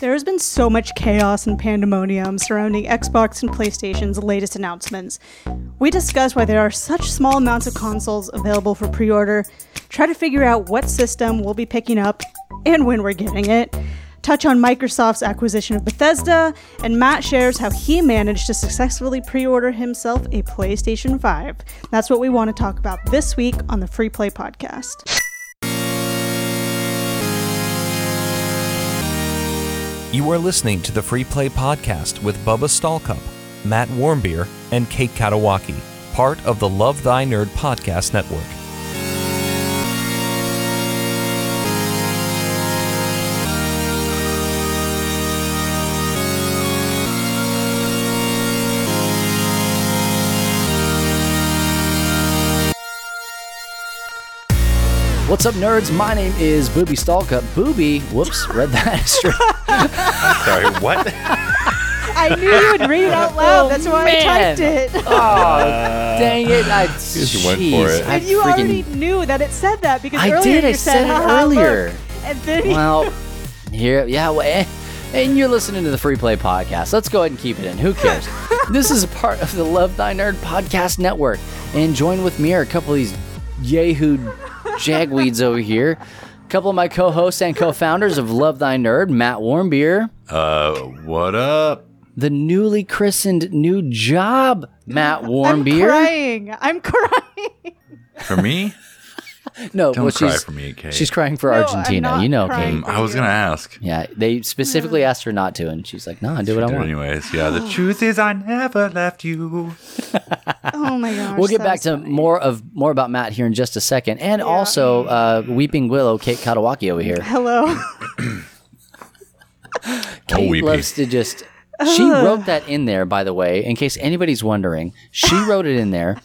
There has been so much chaos and pandemonium surrounding Xbox and PlayStation's latest announcements. We discuss why there are such small amounts of consoles available for pre order, try to figure out what system we'll be picking up and when we're getting it, touch on Microsoft's acquisition of Bethesda, and Matt shares how he managed to successfully pre order himself a PlayStation 5. That's what we want to talk about this week on the Free Play Podcast. You are listening to the Free Play Podcast with Bubba Stallcup, Matt Warmbier, and Kate Katawaki, part of the Love Thy Nerd Podcast Network. What's up, nerds? My name is Booby Stallcup. Booby, whoops, read that straight. Sorry, what? I knew you would read it out loud. That's why man. I typed it. Oh, dang it! I Just went for jeez, it. I and you freaking- already knew that it said that because I earlier did, I you said it "Haha, look." earlier. And then you- Well, here, yeah, well, eh, and you're listening to the Free Play Podcast. Let's go ahead and keep it in. Who cares? this is a part of the Love Thy Nerd Podcast Network, and join with me are a couple of these yahoo jagweeds over here. A couple of my co-hosts and co-founders of Love Thy Nerd, Matt Warmbier, Uh, what up? the newly christened new job, Matt Warmbier. I'm crying. I'm crying. For me? No, Don't well, cry she's for me, Kate. she's crying for No, Argentina. You know, crying. Kate. I was gonna ask. Yeah, they specifically asked her not to, and she's like, "No, I do what I want." anyways, yeah. The truth is, I never left you. Oh my gosh. We'll get back to funny. more of more about Matt here in just a second, and also uh, Weeping Willow, Kate Katawaki over here. Hello. Kate weepy. loves to just. She wrote that in there, by the way, in case anybody's wondering. She wrote it in there,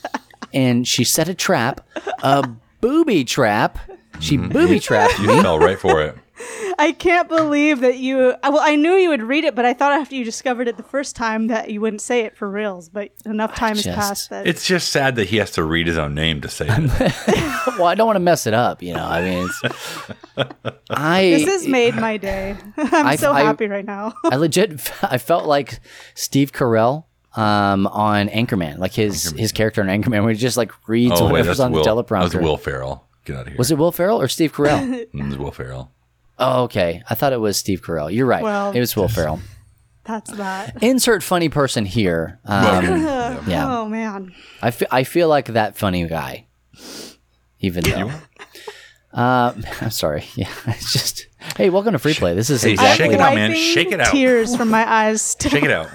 and she set a trap, a booby trap. She booby trapped You me. fell right for it. I can't believe that you. uh, Well, I knew you would read it, but I thought after you discovered it the first time that you wouldn't say it for reals. But enough time has passed that. It's just sad that he has to read his own name to say it. Well, I don't want to mess it up, you know. I mean, it's. I this has made my day. I'm I- so I- happy right now. I legit, I felt like Steve Carell um, on Anchorman, like his his character on Anchorman, where he just like reads Oh wait, whatever's that's on Will. the That was teleprompter. Will Ferrell. Get out of here. Was it Will Ferrell or Steve Carell? Mm, It was Will Ferrell. oh, okay. I thought it was Steve Carell. You're right. Well- it was Will Ferrell. That's that. Insert funny person here. Um, yeah, Oh man. I I feel like that funny guy. Even though. Uh, I'm sorry. Yeah, it's just. Hey, welcome to Free Play. This is Hey, exactly. shake it out, man. Wiping Shake it out. Tears from my eyes. Still. Shake it out.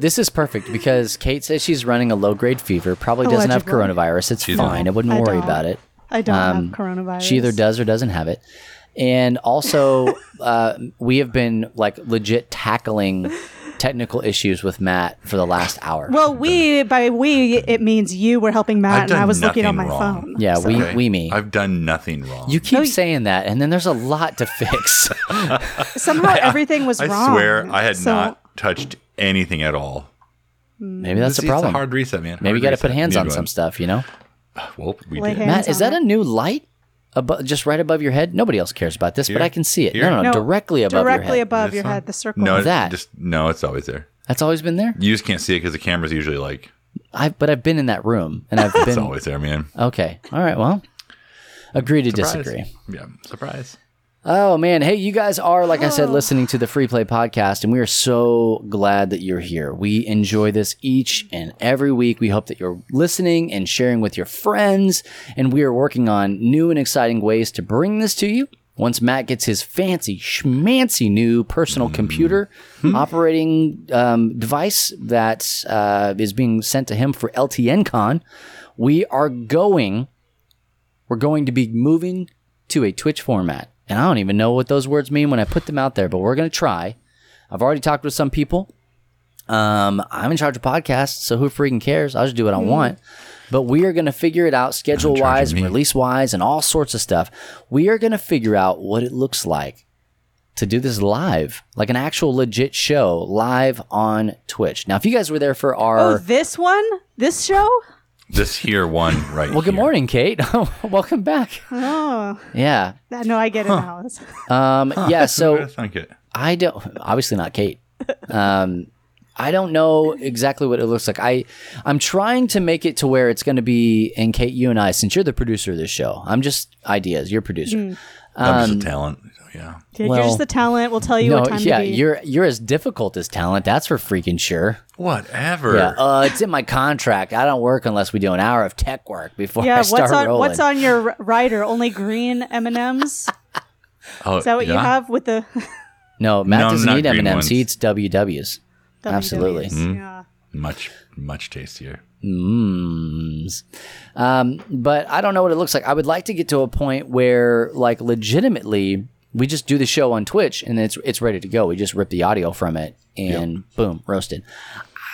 This is perfect because Kate says she's running a low grade fever. Probably doesn't have Allegedly. coronavirus. It's She's- fine. I wouldn't I worry don't. about it. I don't Um, have coronavirus. She either does or doesn't have it. And also, uh, we have been like legit tackling technical issues with Matt for the last hour. Well, we by we it means you were helping Matt, I've and I done was looking on my nothing wrong. phone. yeah, we Okay? we me. I've done nothing wrong. you keep No, saying that, and then there's a lot to fix. Somehow everything was I wrong. swear I had So- not touched anything at all. Maybe that's It's- the problem. It's a hard reset, man. Maybe you got to put hands on go some stuff, you know? Well, we Lay did. Matt, is that it. a new light? Abo- just right above your head? Nobody else cares about this, but I can see it. No, no, no, No, directly above your directly head. above This your one? head, the circle. No, That. just no. It's always there. That's always been there. You just can't see it because the camera's usually like I but I've been in that room, and I've it's been always there, man. okay. All right, well, agree to Surprise. disagree. Yeah, surprise. Oh man, hey, you guys are like I said, listening to the Free Play podcast, and we are so glad that you're here. We enjoy this each and every week. We hope that you're listening and sharing with your friends, and we are working on new and exciting ways to bring this to you. Once Matt gets his fancy schmancy new personal computer operating um, device that uh, is being sent to him for LTNCon, we are going we're going to be moving to a Twitch format. And I don't even know what those words mean when I put them out there, but we're going to try. I've already talked with some people. Um, I'm in charge of podcasts, so who freaking cares? I'll just do what I want. But we are going to figure it out schedule wise, me. release wise, and all sorts of stuff. We are going to figure out what it looks like to do this live, like an actual legit show live on Twitch. Now, if you guys were there for our. Oh, this one, this show. This here one right. well, good here. morning, Kate. Welcome back. Oh, Yeah. no, I get it now. Um, yeah. Who So would've thunk it? I don't. Obviously not Kate. Um, I don't know exactly what it looks like. I I'm trying to make it to where it's going to be. And Kate, you and I, since you're the producer of this show, I'm just ideas. You're producer. I'm just a talent. Yeah. Yeah, Well, you're just the talent. We'll tell you No, what time yeah, to be. you're you're as difficult as talent. That's for freaking sure. Whatever. Yeah, uh, it's in my contract. I don't work unless we do an hour of tech work before yeah, I start what's on rolling. what's on your rider? Only green M and M's. Oh, Is that what you have with the No, Matt No, doesn't not eat M and M's. He eats WWs. Absolutely. WWs? Yeah. Much, much tastier. Mms. Um, but I don't know what it looks like. I would like to get to a point where, like, legitimately, we just do the show on Twitch and it's it's ready to go. We just rip the audio from it and boom, roasted.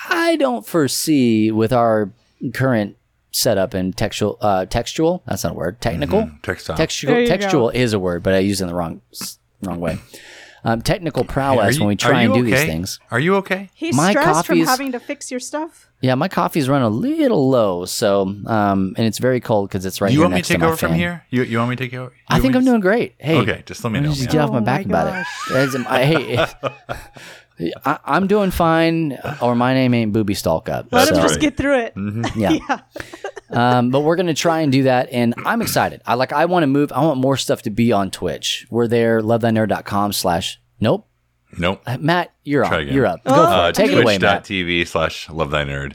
I don't foresee with our current setup and textual uh, textual. That's not a word. Technical. Textile. Textual, There you textual is a word, but I use it in the wrong wrong way. Um, technical prowess Are when we try and you do these things. Are you okay? He's My stressed from having to fix your stuff. Yeah, my coffee's run a little low, so um, and it's very cold because it's right you here want me to take to my over from here? You, you want me to take over? I think I'm doing great. Hey, Okay, just let me know, you Just man. get off my Oh back my about it. As I, hey, I, I'm doing fine, or my name ain't Booby Stallcup. Let him just get through it. Mm-hmm. yeah. um, but we're gonna try and do that, and I'm excited. I like. I want to move. I want more stuff to be on Twitch. We're there. LoveThyNerd.com slash. Nope. Nope. Matt, you're Try on. again. You're up. Go Oh, for Uh, it. Take it away, Matt. Twitch.tv slash love thy nerd.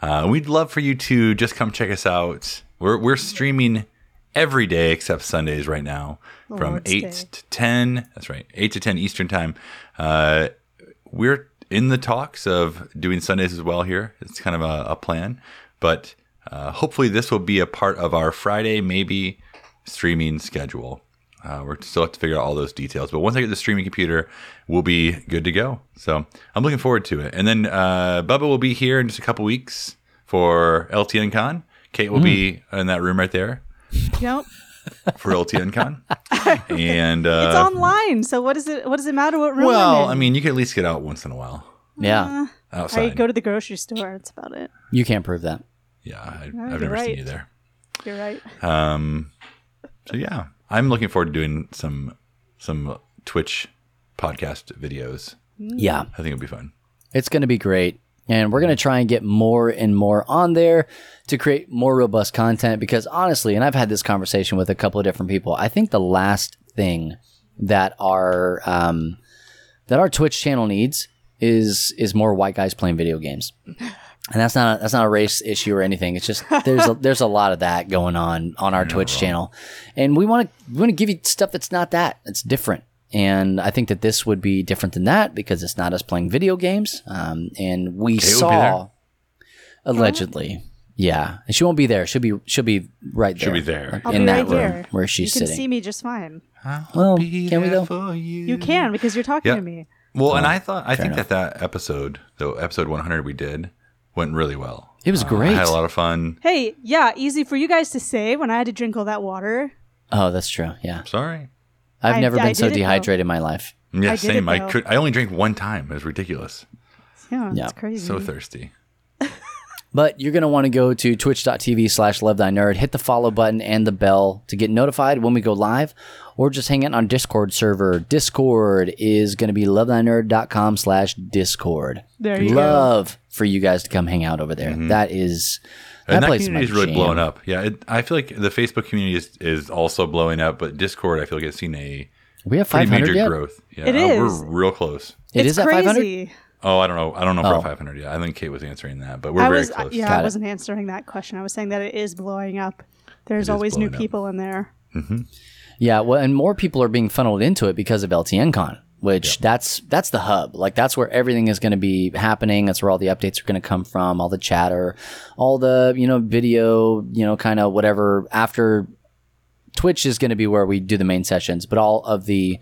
Uh, we'd love for you to just come check us out. We're, we're streaming every day except Sundays right now from Lord's 8 Day. to 10. That's right, 8 to 10 Eastern Time. Uh, we're in the talks of doing Sundays as well here. It's kind of a, a plan. But uh, hopefully, this will be a part of our Friday, maybe streaming schedule. Uh, we're still have to figure out all those details. But once I get the streaming computer, we'll be good to go. So I'm looking forward to it. And then uh, Bubba will be here in just a couple weeks for LTN Con. Kate will be in that room right there Yep. For LTN Con. and uh, It's online, so what does it what does it matter what room well, I'm in? I mean, you can at least get out once in a while Yeah, outside. I go to the grocery store. That's about it. you can't prove that. yeah, I, you're I've never seen you there. You're right. Um, so yeah, I'm looking forward to doing some some Twitch podcast videos. Yeah. I think it'll be fun. It's going to be great. And we're going to try and get more and more on there to create more robust content because honestly, and I've had this conversation with a couple of different people, I think the last thing that our um, that our Twitch channel needs is is more white guys playing video games. And that's not a, that's not a race issue or anything. It's just there's a, there's a lot of that going on on our Twitch channel, and we want to we want to give you stuff that's not that. It's different, and I think that this would be different than that because it's not us playing video games. Um, and we will be saw allegedly, yeah, and she won't be there. She'll be she'll be right there. She'll be there. I'll in be that right room here. where she's you can sitting. see me just fine. well, Be can we there though? for you. You can because you're talking Yeah. to me. Well, and I thought I think enough. that that episode, the episode 100 we did, went really well. It was Uh, great. I had a lot of fun. Hey, yeah, easy for you guys to say when I had to drink all that water. Oh, that's true. Yeah, Sorry. I've I- never I been so did it, dehydrated in my life. Yeah, I same. I could. I only drank one time. It was ridiculous. Yeah, Yeah. it's crazy. So thirsty. But you're going to want to go to twitch.tv slash love thy nerd, hit the follow button and the bell to get notified when we go live, or just hang out on Discord server. Discord is going to be lovethynerd.com slash Discord. There you go. Love for you guys to come hang out over there. Mm-hmm. That is, that, and that place is community is really jam. blowing up. Yeah, it, I feel like the Facebook community is, is also blowing up, but Discord, I feel like it's seen a We have pretty 500 major yet? growth. Yeah, It uh, is. We're real close. It it's is at 500? crazy. Oh, I don't know. I don't know if Oh. we're 500 yet. I think Kate was answering that, but we're I very was, close. yeah, Got I it. wasn't answering that question. I was saying that it is blowing up. There's is always new blowing up. people in there. Yeah, well, and more people are being funneled into it because of LTNCon, which that's that's the hub. Like that's where everything is going to be happening. That's where all the updates are going to come from, all the chatter, all the you know video, you know, kind of whatever. After Twitch is going to be where we do the main sessions, but all of the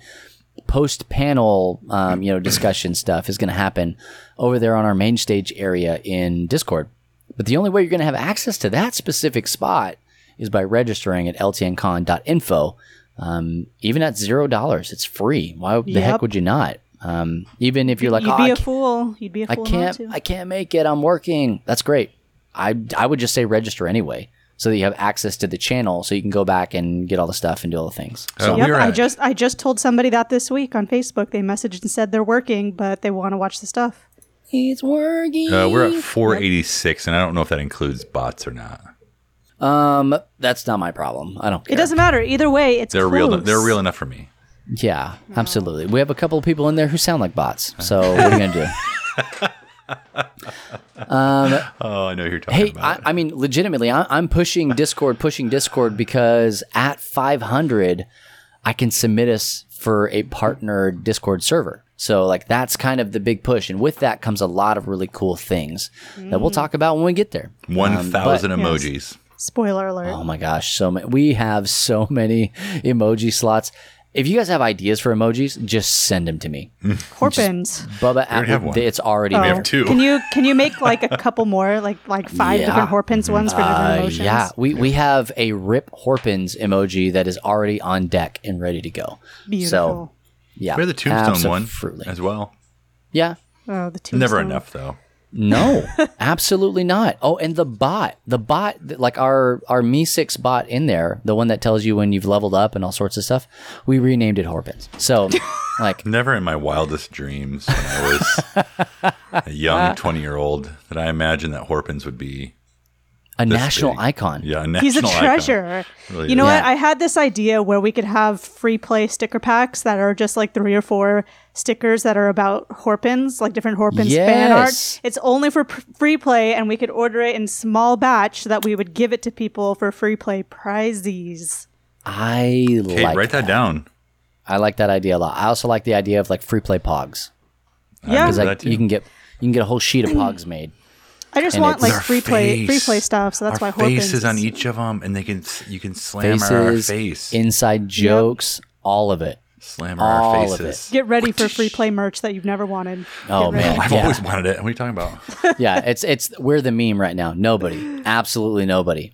post panel, um, you know, discussion stuff is going to happen over there on our main stage area in Discord. But the only way you're going to have access to that specific spot is by registering at ltncon.info. Um, even at zero dollars, it's free. Why the heck would you not? Um, even if you're like, You'd oh, be a fool. You'd be a I fool I can't, not to. I can't make it. I'm working. That's great. I, I would just say register anyway, so that you have access to the channel so you can go back and get all the stuff and do all the things. Uh, Yep, we're I just I just told somebody that this week on Facebook. They messaged and said they're working, but they want to watch the stuff. It's working. uh, we're at 486, and I don't know if that includes bots or not. Um, that's not my problem. I don't care. It doesn't matter either way. It's They're real. close. They're real enough for me. Yeah, absolutely. We have a couple of people in there who sound like bots. So what are you gonna do? Um, oh, I know who you're talking Hey, about. I, I mean, legitimately, I, I'm pushing Discord, pushing Discord because at 500, I can submit us for a partner Discord server. So, like, that's kind of the big push. And with that comes a lot of really cool things that we'll mm. talk about when we get there. 1,000 um, but- emojis. Spoiler alert. Oh my gosh, so many. We have so many emoji slots. If you guys have ideas for emojis, just send them to me. Horpins. Bubba, at, have one. it's already Oh, there. have two. Can you can you make like a couple more, like like five Yeah. different Horpins ones for different Uh, emotions? yeah, we, we have a Rip Horpins emoji that is already on deck and ready to go. Beautiful. So, yeah. We have the tombstone one absolutely. as well. Yeah. oh, the tombstone. Never enough, though. No, absolutely not. Oh, and the bot, the bot, like our our MEE6 bot in there, the one that tells you when you've leveled up and all sorts of stuff. We renamed it Horpins. So, like, Never in my wildest dreams when I was a young 20 year old that I imagined that Horpins would be. A this national big. icon. Yeah, a He's a national icon. treasure. Really you know is. what? I had this idea where we could have free play sticker packs that are just like three or four stickers that are about Horpins, like different Horpins fan art. It's only for pr- free play, and we could order it in small batch so that we would give it to people for free play prizes. I Okay, like write that down. I like that idea a lot. I also like the idea of like free play pogs Yeah, uh, because like you can get you can get a whole sheet of pogs made. I just and want like Our free play, free face. play stuff. So that's our why Horpins faces on each of them, and they can you can slam our Faces, face, inside jokes, all of it. slam our all of faces. Get ready for free play merch that you've never wanted. Oh, man. I've Yeah. always wanted it. What are you talking about? yeah, it's it's we're the meme right now. Nobody, absolutely nobody.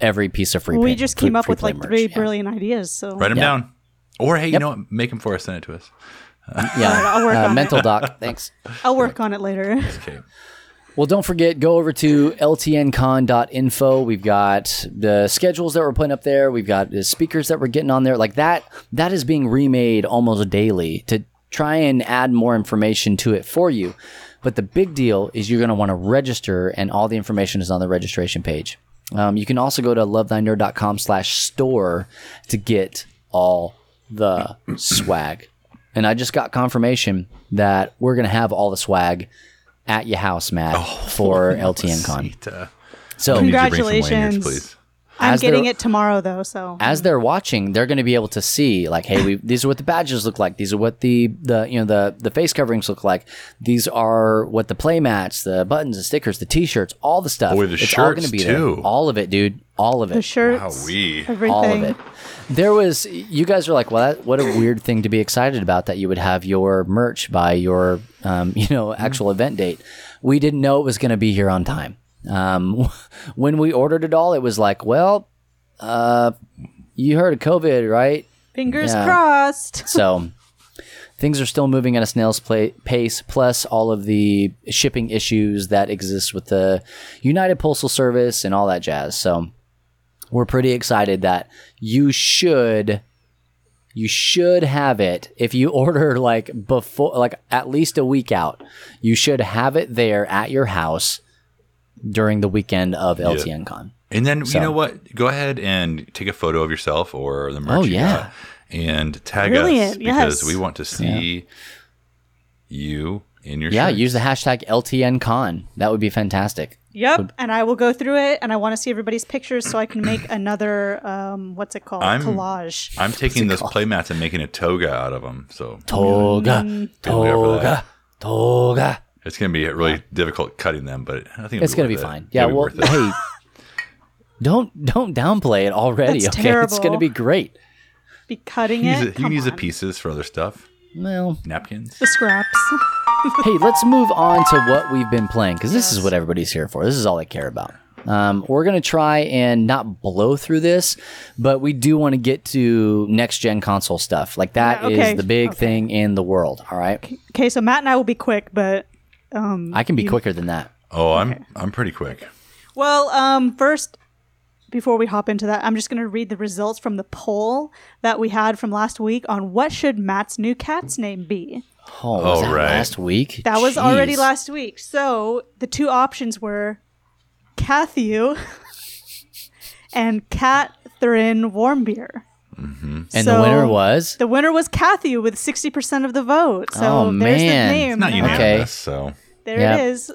Every piece of free. Play we pay- just free- came up free with like merch, three yeah. brilliant ideas. So Write them Yeah. down. Or hey, you know what? Make them for us. Send it to us. Yeah, I'll work uh, on it. mental doc. Thanks. I'll work on it later. Well, don't forget, go over to ltncon.info. We've got the schedules that we're putting up there. We've got the speakers that we're getting on there. Like that, that is being remade almost daily to try and add more information to it for you. But the big deal is you're going to want to register, and all the information is on the registration page. Um, you can also go to lovethynerd.com slash store to get all the swag. And I just got confirmation that we're going to have all the swag at your house, Matt, for LTN Con. Uh, So I need you to bring some lanyards, Congratulations. please. I'm getting it tomorrow though, so as they're watching, they're going to be able to see like, hey, we, these are what the badges look like. These are what the the you know the the face coverings look like. These are what the play mats, the buttons, the stickers, the t-shirts, all the stuff. Oh, the it's all shirts, gonna be too. there. All of it, dude. All of it. the shirts, Wowee. everything. all of it. There was you guys are like, well, that, what a weird thing to be excited about that you would have your merch by your um, you know actual event date. We didn't know it was going to be here on time. Um, when we ordered it all, it was like, well, uh, you heard of COVID, right? Fingers Yeah. crossed. So things are still moving at a snail's pla- pace, plus all of the shipping issues that exist with the United Postal Service and all that jazz. So we're pretty excited that you should you should have it if you order like before like at least a week out you should have it there at your house during the weekend of LTN Con. And then So- you know what? Go ahead and take a photo of yourself or the merch. Oh, yeah. and tag Brilliant, us because yes. we want to see you in your Yeah, shirt. use the hashtag LTN Con. That would be fantastic. Yep, and I will go through it, and I want to see everybody's pictures so I can make another um, what's it called? I'm- Collage. I'm taking those play mats and making a toga out of them. So Toga, Be toga, toga. It's going to be really difficult cutting them, but I think it'll It's gonna be worth it. fine. Yeah. Be Well, worth it. hey, don't don't downplay it already. That's okay, it's gonna be great. Be cutting He needs, it. a, he Come needs the pieces for other stuff. Well, Napkins. The scraps. hey, let's move on to what we've been playing because this is what everybody's here for. This is all they care about. Um, we're gonna try and not blow through this, but we do want to get to next gen console stuff. Like that Yeah, is the big okay. thing in the world. All right, Okay, so Matt and I will be quick, but um, I can be quicker than that. Oh, I'm I'm pretty quick. well, um, first, before we hop into that, I'm just going to read the results from the poll that we had from last week on what should Matt's new cat's name be. Oh, was Oh, that right. last week? That was already Jeez. last week. So the two options were Cathew and Catherine Warmbier. And So- the winner was The winner was Cathew with 60% of the vote. So Oh, there's man. the name. Not Okay. unanimous, so There Yeah. it is.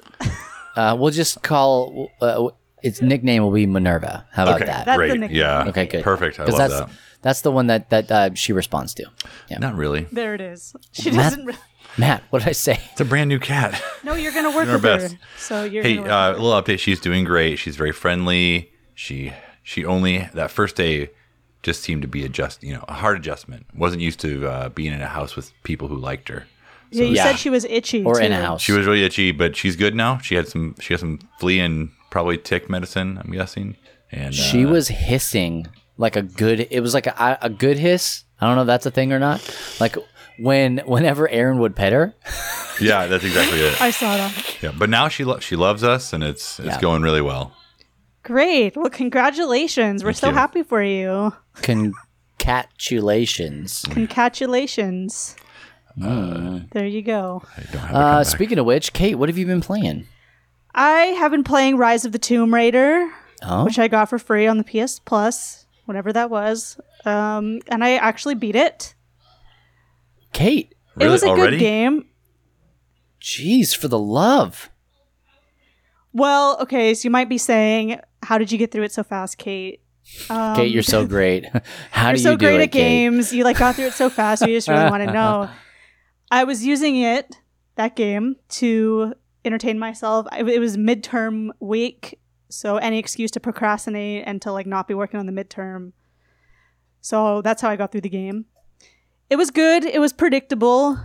uh, we'll just call uh, its nickname will be Minerva. How about okay, that? That's the great. nickname. Yeah, Okay, good. perfect. I 'Cause love that's that. that's the one that that uh, she responds to. Yeah. Not really. There it is. She Matt- doesn't. Re- Matt, what did I say? It's a brand new cat. no, you're gonna work Doing with our her. best. So you're. Hey, uh, a little update. She's doing great. She's very friendly. She she only that first day just seemed to be adjust. You know, a hard adjustment. wasn't used to uh, being in a house with people who liked her. Yeah, you Yeah. said she was itchy. Or in a house. She was really itchy, but she's good now. She had some she had some flea and probably tick medicine. I'm guessing. And She uh, was hissing like a good. It was like a, a good hiss. I don't know if that's a thing or not. Like when whenever Aaron would pet her. Yeah, that's exactly it. I saw that. Yeah, but now she lo- she loves us, and it's it's Yeah. going really well. Great. Well, congratulations. We're Thank so you. happy for you. Congratulations. Congratulations. There you go. I don't have a Uh, speaking of which, Kate, what have you been playing? I have been playing Rise of the Tomb Raider, Oh, which I got for free on the PS Plus, whatever that was. Um, and I actually beat it. Kate. it was a Already? good game. Jeez, for the love. Well, okay, so you might be saying, how did you get through it so fast, Kate? Kate, you're so great. How Um, You're do so you do great it, at games. You like got through it so fast. You just really want to know. I was using it that game to entertain myself. It was midterm week, so any excuse to procrastinate and to like not be working on the midterm. So that's how I got through the game. It was good. It was predictable.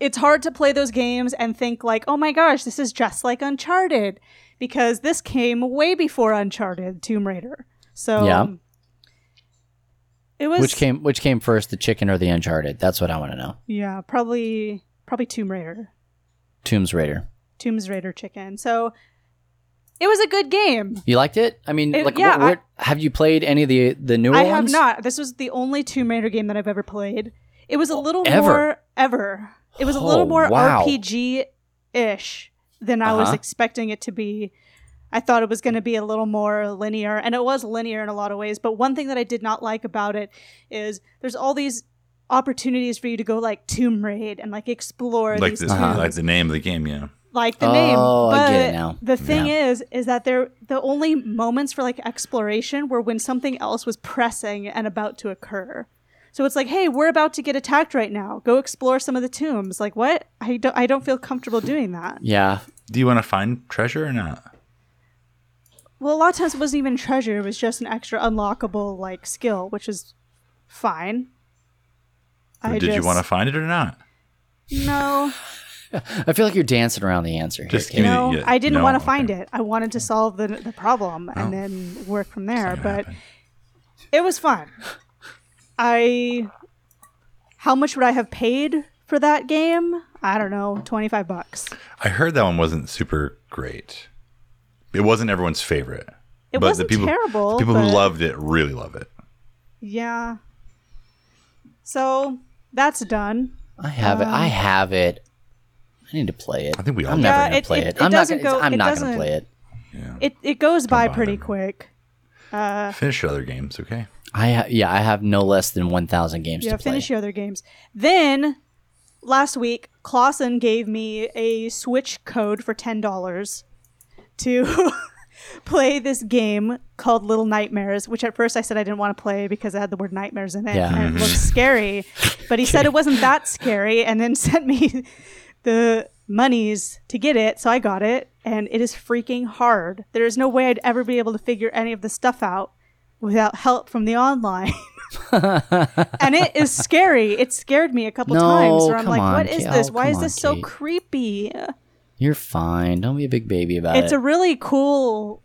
It's hard to play those games and think like, "Oh my gosh, this is just like Uncharted," because this came way before Uncharted, Tomb Raider. So Yeah. It was Which came which came first, the chicken or the Uncharted? That's what I want to know. Yeah, probably probably Tomb Raider. Tombs Raider. Tomb Raider chicken. So it was a good game. You liked it? I mean, It- like, yeah, what, what, have you played any of the the newer ones? I have ones? not. This was the only Tomb Raider game that I've ever played. It was a little Ever? more ever. It was a little Oh, more wow. RPG ish than I was Uh-huh. expecting it to be. I thought it was going to be a little more linear, and it was linear in a lot of ways. But one thing that I did not like about it is there's all these opportunities for you to go like tomb raid and like explore like these this, tombs. like the name of the game. Yeah, like the Oh, name. I But get it now. the thing Yeah. is, is that there the only moments for like exploration were when something else was pressing and about to occur. So it's like, hey, we're about to get attacked right now. Go explore some of the tombs. Like what? I don't. I don't feel comfortable doing that. Yeah. do you want to find treasure or not? Well, a lot of times it wasn't even treasure. It was just an extra unlockable like skill, which is fine. Or I did you want to find it or not? No, I feel like you're dancing around the answer. Just here, give Kate. no, yeah, I didn't no? want to Okay. find it. I wanted to solve the the problem and Oh. then work from there. But happen. it was fun. I how much would I have paid for that game? I don't know, 25 bucks. I heard that one wasn't super great. It wasn't everyone's favorite. It but wasn't the people, terrible, The people who loved it really love it. Yeah. So, that's done. I have it. Um, I have it. I need to play it. I think we all I'm never gonna it- play it- it. it I'm not gonna. go- I'm not gonna play it. Yeah. It it goes by pretty me. quick. Finish your other games, okay? I ha- yeah. I have no less than 1,000 games Yeah, to play. finish your other games. Then last week, Clausen gave me a Switch code for ten dollars to play this game called Little Nightmares, which at first I said I didn't want to play because it had the word nightmares in it Yeah. and it looked mm-hmm. scary. But he said it wasn't that scary and then sent me the monies to get it, so I got it, and it is freaking hard. There is no way I'd ever be able to figure any of the stuff out without help from the online. and it is scary. It scared me a couple No, times where I'm like, on, what is this? Why is on, this so Kate. creepy? You're fine. Don't be a big baby about It's it. It's a really cool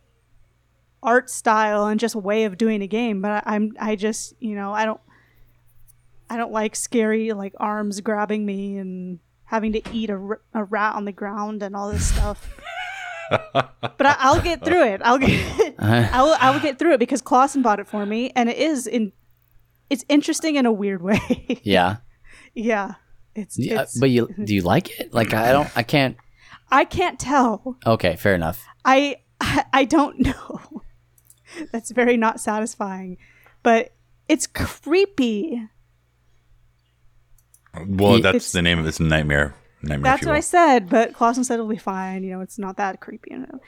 art style and just way of doing a game, but I, I'm I just, you know, I don't I don't like scary like arms grabbing me and having to eat a, a rat on the ground and all this stuff. but I, I'll get through it. I'll get I will I will get through it because Clausen bought it for me, and it is in it's interesting in a weird way. Yeah. yeah, it's, Yeah, it's but you do you like it? Like I don't I can't I can't tell. Okay, fair enough. I I don't know. That's very not satisfying, but it's creepy. Well, that's It's- the name of this nightmare. Nightmare. That's what I said, but Clausen said it'll be fine. You know, it's not that creepy. You know,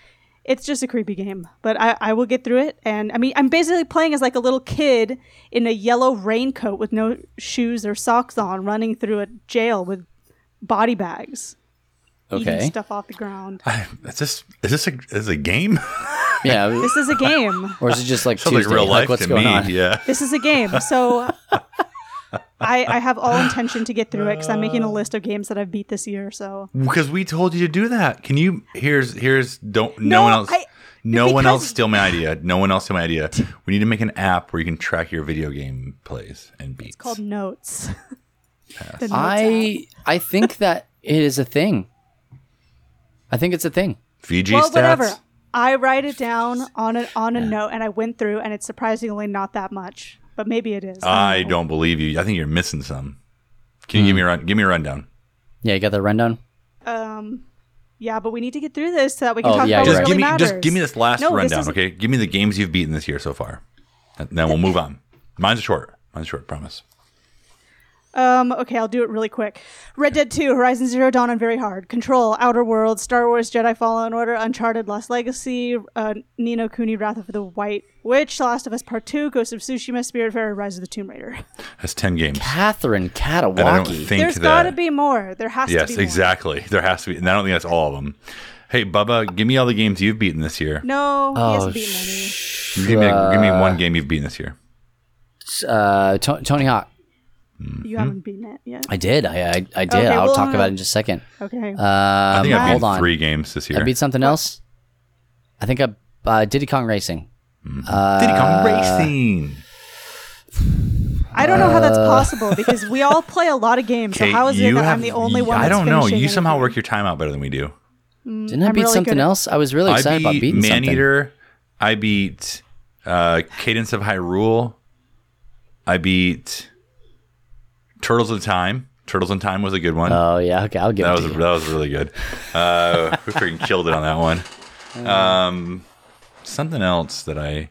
it's just a creepy game, but I, I will get through it. And I mean, I'm basically playing as like a little kid in a yellow raincoat with no shoes or socks on, running through a jail with body bags, eating Okay. stuff off the ground. Is this is this a, is a game? Yeah. This is a game. or is it just like Sounds Tuesday? like real life what's to going me. on? Yeah. This is a game. So I, I have all intention to get through it because I'm making a list of games that I've beat this year. So Because we told you to do that. Can you? Here's here's don't no, No, one else. I- no one else steal my idea. No one else steal my idea. We need to make an app where you can track your video game plays and beats. It's called Notes. The Notes app. I I think that it is a thing. I think it's a thing. Fiji well, stats. whatever. I write it down on a on a note, and I went through, and it's surprisingly not that much, but maybe it is. I know. don't believe you. I think you're missing some. Can you give me a run? Give me a rundown. Yeah, you got the rundown? Um, yeah, but we need to get through this so that we can Oh, talk yeah, about you're what Just right. really give me matters. just give me this last No, rundown, is- okay? Give me the games you've beaten this year so far, and then we'll move on. Mine's short. Mine's short. Promise. Um, okay, I'll do it really quick. Red Dead 2, Horizon Zero Dawn, and Very Hard. Control, Outer Worlds, Star Wars Jedi Fallen Order, Uncharted Lost Legacy, uh, Ni no Kuni Wrath of the White Witch, The Last of Us Part 2, Ghost of Tsushima, Spirit Spiritfarer, Rise of the Tomb Raider. That's ten games. Catherine And I don't Katawaki. think There's that. gotta be more. There has yes, to be. Yes, exactly. There has to be, and I don't think that's all of them. Hey, Bubba, give me all the games you've beaten this year. No, he Oh, hasn't beaten any. Give me, give me one game you've beaten this year. Uh, To- Tony Hawk. You haven't beaten it yet. I did. I I, I did. Okay, I'll well, talk uh, about it in just a second. Okay. Um, I think I've hold beaten on. three games this year. I beat something else. I think I uh, Diddy Kong Racing. Diddy Kong Racing. I don't know how uh, that's possible because we all play a lot of games. So how is it that have- I'm the only one? I don't know. finishing You somehow anything? work your time out better than we do. Didn't I I'm beat really something else? I was really excited about beat beating something. Maneater. I beat uh, Cadence of Hyrule. I beat Turtles in Time. Turtles in Time was a good one. Oh yeah, okay, I'll give that it was to you. that was really good. Uh, we freaking killed it on that one. Um, something else that I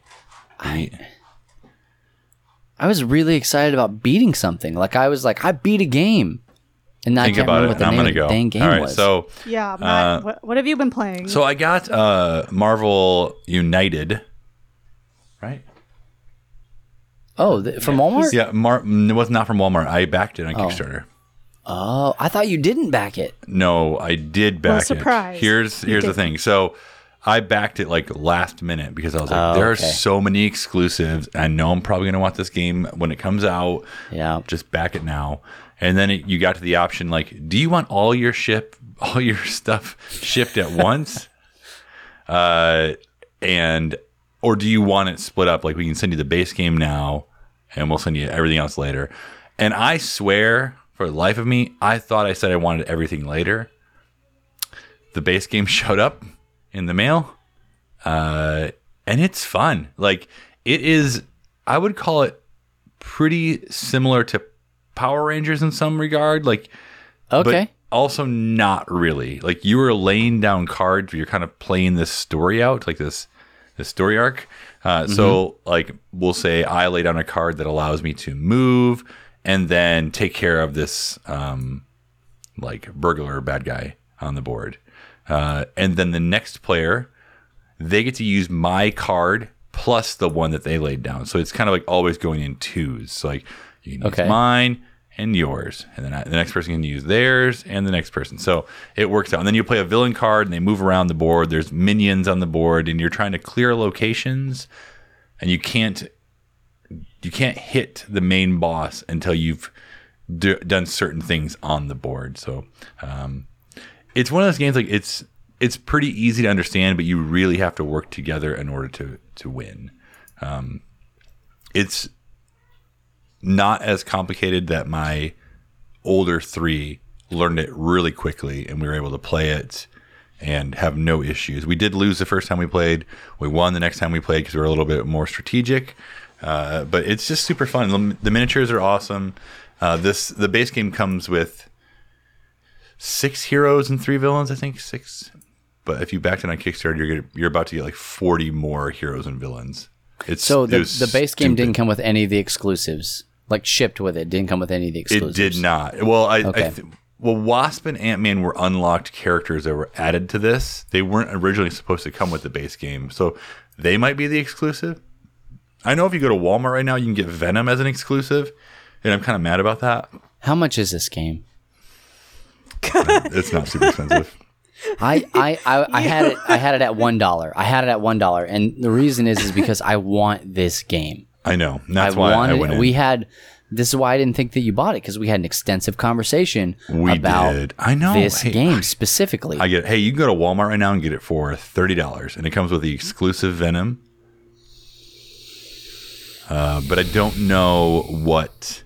beat. I was really excited about beating something. Like I was like, I beat a game, and I Think can't about remember it. what the I'm name gonna of the go. dang game All right, was. so Yeah, Matt, Uh, what, what have you been playing? so I got uh, Marvel United. Right. Oh, th- from Walmart. Yeah, Mar- it was not from Walmart. I backed it on Kickstarter. Oh, I thought you didn't back it. No, I did back surprise. it. Here's here's the thing. So I backed it like last minute because I was like, Oh, there okay. are so many exclusives. I know I'm probably gonna want this game when it comes out. Yeah. Just back it now. And then it, you got to the option like, do you want all your ship, all your stuff shipped at once? Uh, and or do you want it split up? Like we can send you the base game now, and we'll send you everything else later. And I swear, for the life of me, I thought I said I wanted everything later. The base game showed up in the mail, uh, and it's fun. Like it is, I would call it pretty similar to Power Rangers in some regard. Like Okay. but also not really. Like you were laying down cards, you're kind of playing this story out, like this this story arc. Uh, So like we'll say I lay down a card that allows me to move and then take care of this um, like burglar bad guy on the board. Uh, and then the next player, they get to use my card plus the one that they laid down. So it's kind of like always going in twos. So like you can use Okay. mine and yours, and then I, the next person can use theirs and the next person. So it works out. And then you play a villain card, and they move around the board. There's minions on the board, and you're trying to clear locations, and you can't you can't hit the main boss until you've d- done certain things on the board. So um, it's one of those games like it's it's pretty easy to understand, but you really have to work together in order to to win. Um, it's not as complicated that my older three learned it really quickly, and we were able to play it and have no issues. We did lose the first time we played. We won the next time we played because we were a little bit more strategic. Uh, but it's just super fun. The, the miniatures are awesome. Uh, this the base game comes with six heroes and three villains. I think six. But if you backed it on Kickstarter, you're gonna, you're about to get like 40 more heroes and villains. It's So the, was the base game stupid. didn't come with any of the exclusives, like shipped with it. Didn't come with any of the exclusive. It did not. Well, I, Okay. I th- well, Wasp and Ant Man were unlocked characters that were added to this. They weren't originally supposed to come with the base game, so they might be the exclusive. I know if you go to Walmart right now, you can get Venom as an exclusive, and I'm kind of mad about that. How much is this game? It's not super expensive. I, I, I, I had it. I had it at one dollar. I had it at one dollar, and the reason is is because I want this game. I know. That's I why I wanted. went in. we had. This is why I didn't think that you bought it because we had an extensive conversation We about did. I know. this Hey, game specifically. I get. Hey, you can go to Walmart right now and get it for thirty dollars, and it comes with the exclusive Venom. Uh, but I don't know what.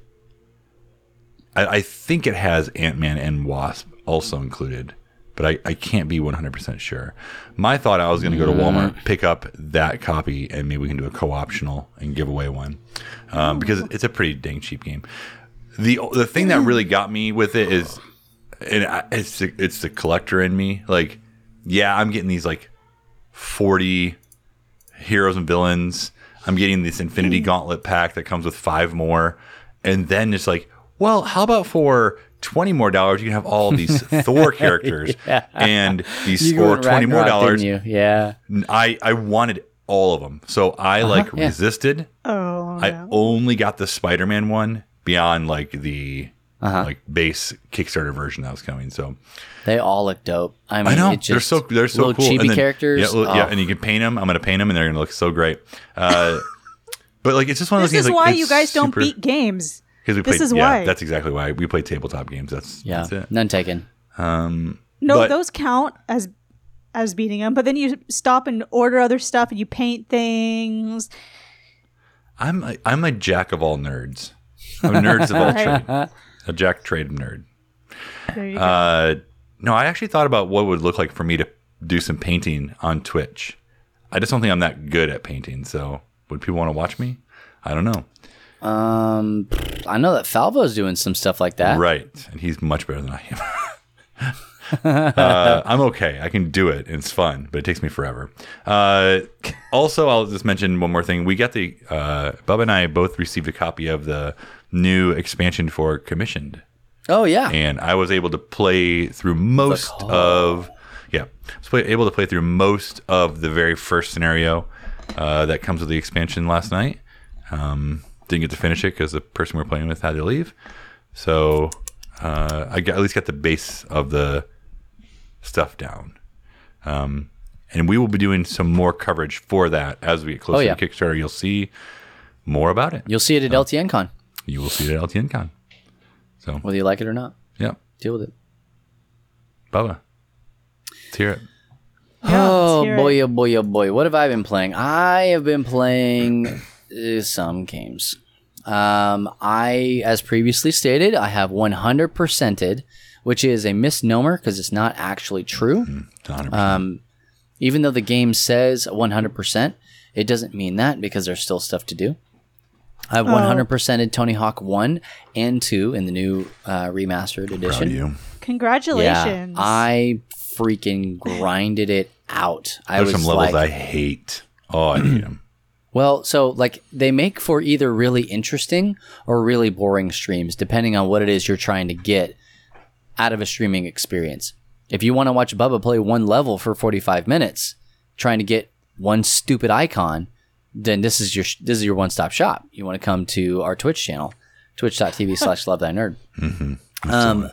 I, I think it has Ant Man and Wasp also included, but I, I can't be one hundred percent sure. My thought I was going to go to Walmart, pick up that copy, and maybe we can do a co-optional and give away one, um, because it's a pretty dang cheap game. the The thing that really got me with it is and I, it's the, it's the collector in me. Like, yeah, I'm getting these like 40 heroes and villains. I'm getting this Infinity Gauntlet pack that comes with five more, and then it's like, well, how about for 20 more dollars you can have all these Thor characters, and these You for went 20 more dollars. Yeah. I I wanted all of them, so I like yeah. resisted. Oh, I no. only got the Spider-Man one beyond like the Uh-huh. like base Kickstarter version that was coming. So They all look dope. I mean, I know it just, they're so they're so little cool. chibi And then- characters. Yeah, well, yeah, Oh. and you can paint them. I'm gonna paint them, and they're gonna look so great. Uh, but like, it's just one of those This games. is like, why it's you guys don't beat games. 'Cause we this played, is yeah, why. That's exactly why we play tabletop games. That's yeah, that's it. none taken. No, But- those count as as beating them. But then you stop and order other stuff, and you paint things. I'm a, I'm a jack of all nerds. I'm nerds of all Right. trade. A jack trade nerd. There you go. Uh, no, I actually thought about what it would look like for me to do some painting on Twitch. I just don't think I'm that good at painting. So, would people want to watch me? I don't know. Um, I know that Falvo's doing some stuff like that. Right, and he's much better than I am. uh, I'm okay. I can do it. It's fun, but it takes me forever. Uh, also, I'll just mention one more thing. We got the uh, Bubba and I both received a copy of the new expansion for commissioned. Oh yeah. and I was able to play through most of yeah, I was play, able to play through most of the very first scenario uh, that comes with the expansion last night. Um, didn't get to finish it because the person we were playing with had to leave, so uh, I got, at least got the base of the stuff down. Um, and we will be doing some more coverage for that as we get closer Oh, yeah. to Kickstarter. You'll see more about it. You'll see it at LTN Con, You will see it at LTN Con. So whether you like it or not. yeah, Deal with it. Bubba, let's hear it. Yeah, oh hear boy, it. oh boy, oh boy. What have I been playing? I have been playing uh, some games. Um, I, as previously stated, I have 100%ed, which is a misnomer because it's not actually true. 100%. Um, even though the game says 100%, it doesn't mean that because there's still stuff to do. I've 100%ed Tony Hawk 1 and 2 in the new uh, remastered Proud of edition. you. Congratulations. Yeah, I freaking grinded it out. I There's was some levels like, I hate. Oh, I hate them. Well, so like they make for either really interesting or really boring streams, depending on what it is you're trying to get out of a streaming experience. If you want to watch Bubba play one level for 45 minutes, trying to get one stupid icon, then this is your this is your one stop shop. You want to come to our Twitch channel, twitch.tv slash love thy nerd. Um,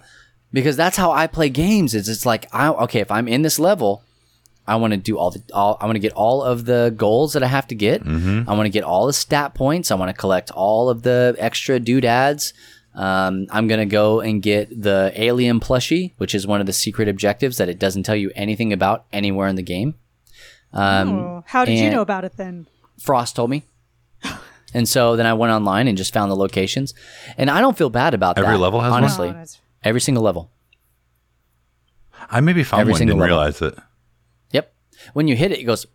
because that's how I play games. Is it's like I okay if I'm in this level, I want to do all the all I want to get all of the goals that I have to get. I want to get all the stat points. I want to collect all of the extra doodads. Um, I'm gonna go and get the alien plushie, which is one of the secret objectives that it doesn't tell you anything about anywhere in the game. Oh, how did you know about it then? Frost told me. And so then I went online and just found the locations, and I don't feel bad about Every that. Every level has honestly, Oh, that's- every single level. I maybe found Every one, single didn't level. realize it. When you hit it, it goes,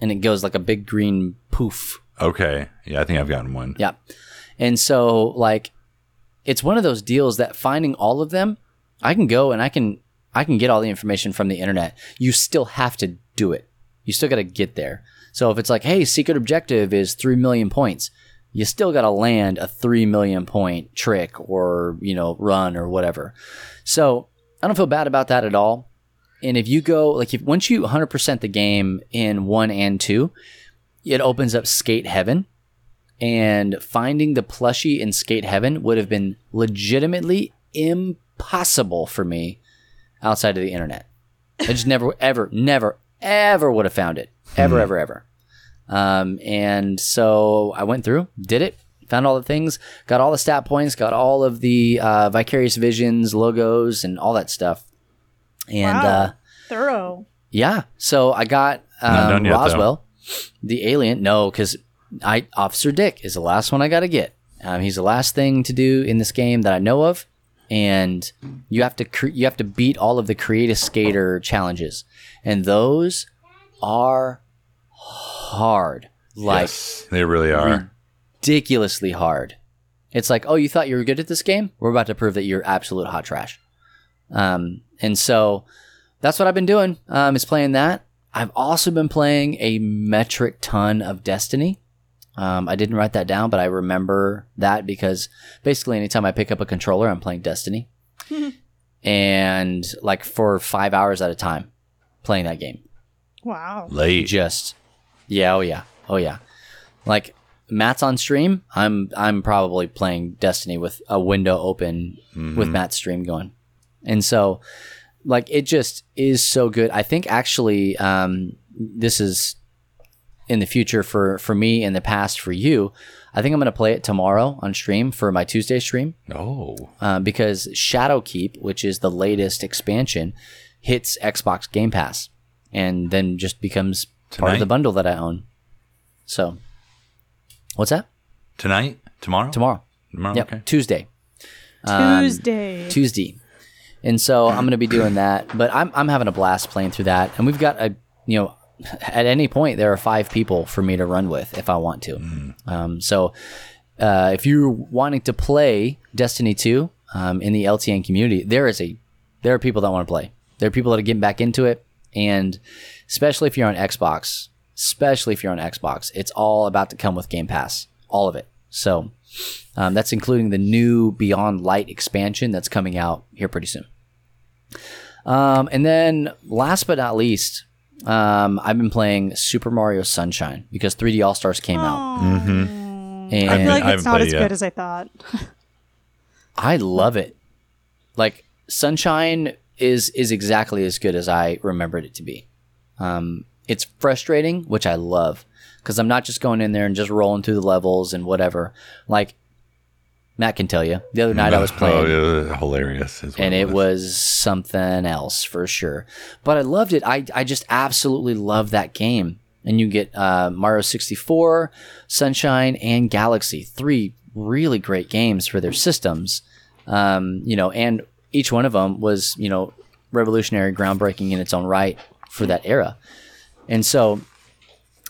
and it goes like a big green poof. Okay. Yeah, I think I've gotten one. Yeah. And so like it's one of those deals that finding all of them, I can go and I can I can get all the information from the internet. You still have to do it. You still got to get there. So if it's like, "Hey, secret objective is 3 million points." You still got to land a 3 million point trick or, you know, run or whatever. So, I don't feel bad about that at all. And if you go like if once you 100% the game in 1 and 2, it opens up skate heaven. And finding the plushie in skate heaven would have been legitimately impossible for me outside of the internet. I just never ever never ever would have found it. Ever ever ever. Um, and so i went through did it found all the things got all the stat points got all of the uh, vicarious visions logos and all that stuff and Wow. uh, Thorough. yeah. So I got Not um, done yet, though. The alien. No, because I Officer Dick is the last one I got to get. Um, he's the last thing to do in this game that I know of, and you have to cre- you have to beat all of the Create a Skater challenges, and those are hard, like yes, they really are. ridiculously hard. It's like, oh, you thought you were good at this game? We're about to prove that you're absolute hot trash. Um, and so that's what I've been doing. Um, is playing that. I've also been playing a metric ton of Destiny. Um, I didn't write that down, but I remember that because basically anytime I pick up a controller, I'm playing Destiny. and like for five hours at a time playing that game Wow. Late. just yeah oh yeah oh yeah like matt's on stream i'm i'm probably playing destiny with a window open with matt's stream going and so like it just is so good i think actually um this is in the future for for me in the past for you i think i'm going to play it tomorrow on stream for my tuesday stream Oh. uh, because Shadowkeep, which is the latest expansion, hits Xbox Game Pass and then just becomes part of the bundle that I own. So, what's that? Tonight? Tomorrow? Tomorrow. Tomorrow? Yep, Okay. Tuesday. Um, Tuesday. And so I'm going to be doing that, but I'm I'm having a blast playing through that. And we've got a you know at any point there are five people for me to run with if I want to. Um, so uh, if you're wanting to play Destiny 2 um, in the LTN community, there is a there are people that want to play. There are people that are getting back into it, and especially if you're on Xbox, especially if you're on Xbox, it's all about to come with Game Pass, all of it. So um, that's including the new Beyond Light expansion that's coming out here pretty soon. Um, and then last but not least, um, I've been playing Super Mario Sunshine because 3D All Stars came out. Mm-hmm. And I feel like it's haven't as good yet. as I thought. I love it. Like Sunshine is is exactly as good as I remembered it to be. Um, it's frustrating, which I love, because I'm not just going in there and just rolling through the levels and whatever. Like Matt can tell you, the other night I was playing. Oh, it was hilarious. and it was something else for sure. But I loved it. I, I just absolutely love that game. And you get uh, Mario 64, Sunshine, and Galaxy. Three really great games for their systems. Um, you know, and each one of them was, you know, revolutionary, groundbreaking in its own right for that era. And so,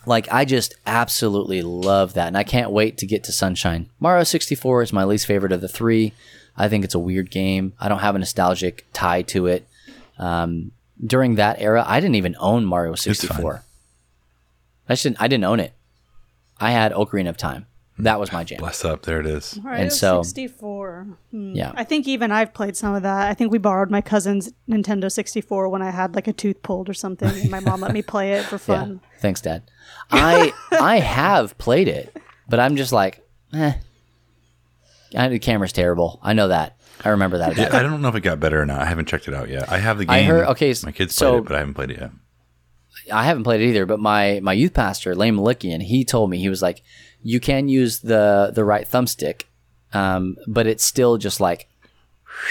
like, I just absolutely love that. And I can't wait to get to Sunshine. Mario 64 is my least favorite of the three. I think it's a weird game. I don't have a nostalgic tie to it. Um, during that era, I didn't even own Mario 64. I just didn't, I didn't own it. I had Ocarina of Time. That was my jam. Bless up. There it is. Mario so- 64. Hmm. Yeah. I think even I've played some of that. I think we borrowed my cousin's Nintendo 64 when I had like a tooth pulled or something. And my mom let me play it for Yeah. fun. Thanks, Dad. I I have played it, but I'm just like, eh. I, the camera's terrible. I know that. I remember that. Yeah, I don't know if it got better or not. I haven't checked it out yet. I have the game. I heard- okay, My kids so- played it, but I haven't played it yet. I haven't played it either, but my my youth pastor, Lane Malikian, he told me he was like, you can use the the right thumbstick, um, but it's still just like,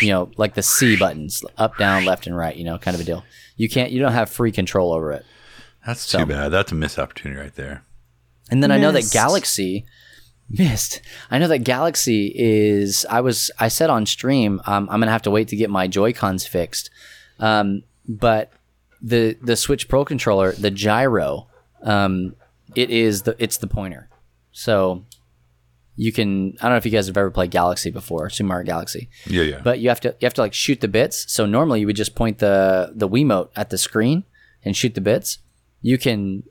you know, like the C buttons, up, down, left, and right, you know, kind of a deal. You can't, you don't have free control over it. That's too bad. That's a missed opportunity right there. And then I know that Galaxy missed. I know that Galaxy is. I was. I said on stream. Um, I'm gonna have to wait to get my Joy Cons fixed. Um, but the the Switch Pro controller, the gyro, um, it is the it's the pointer. So you can I don't know if you guys have ever played Galaxy before, Super Mario Galaxy. Yeah, yeah. But you have to you have to like shoot the bits. So normally you would just point the the Wiimote at the screen and shoot the bits. You can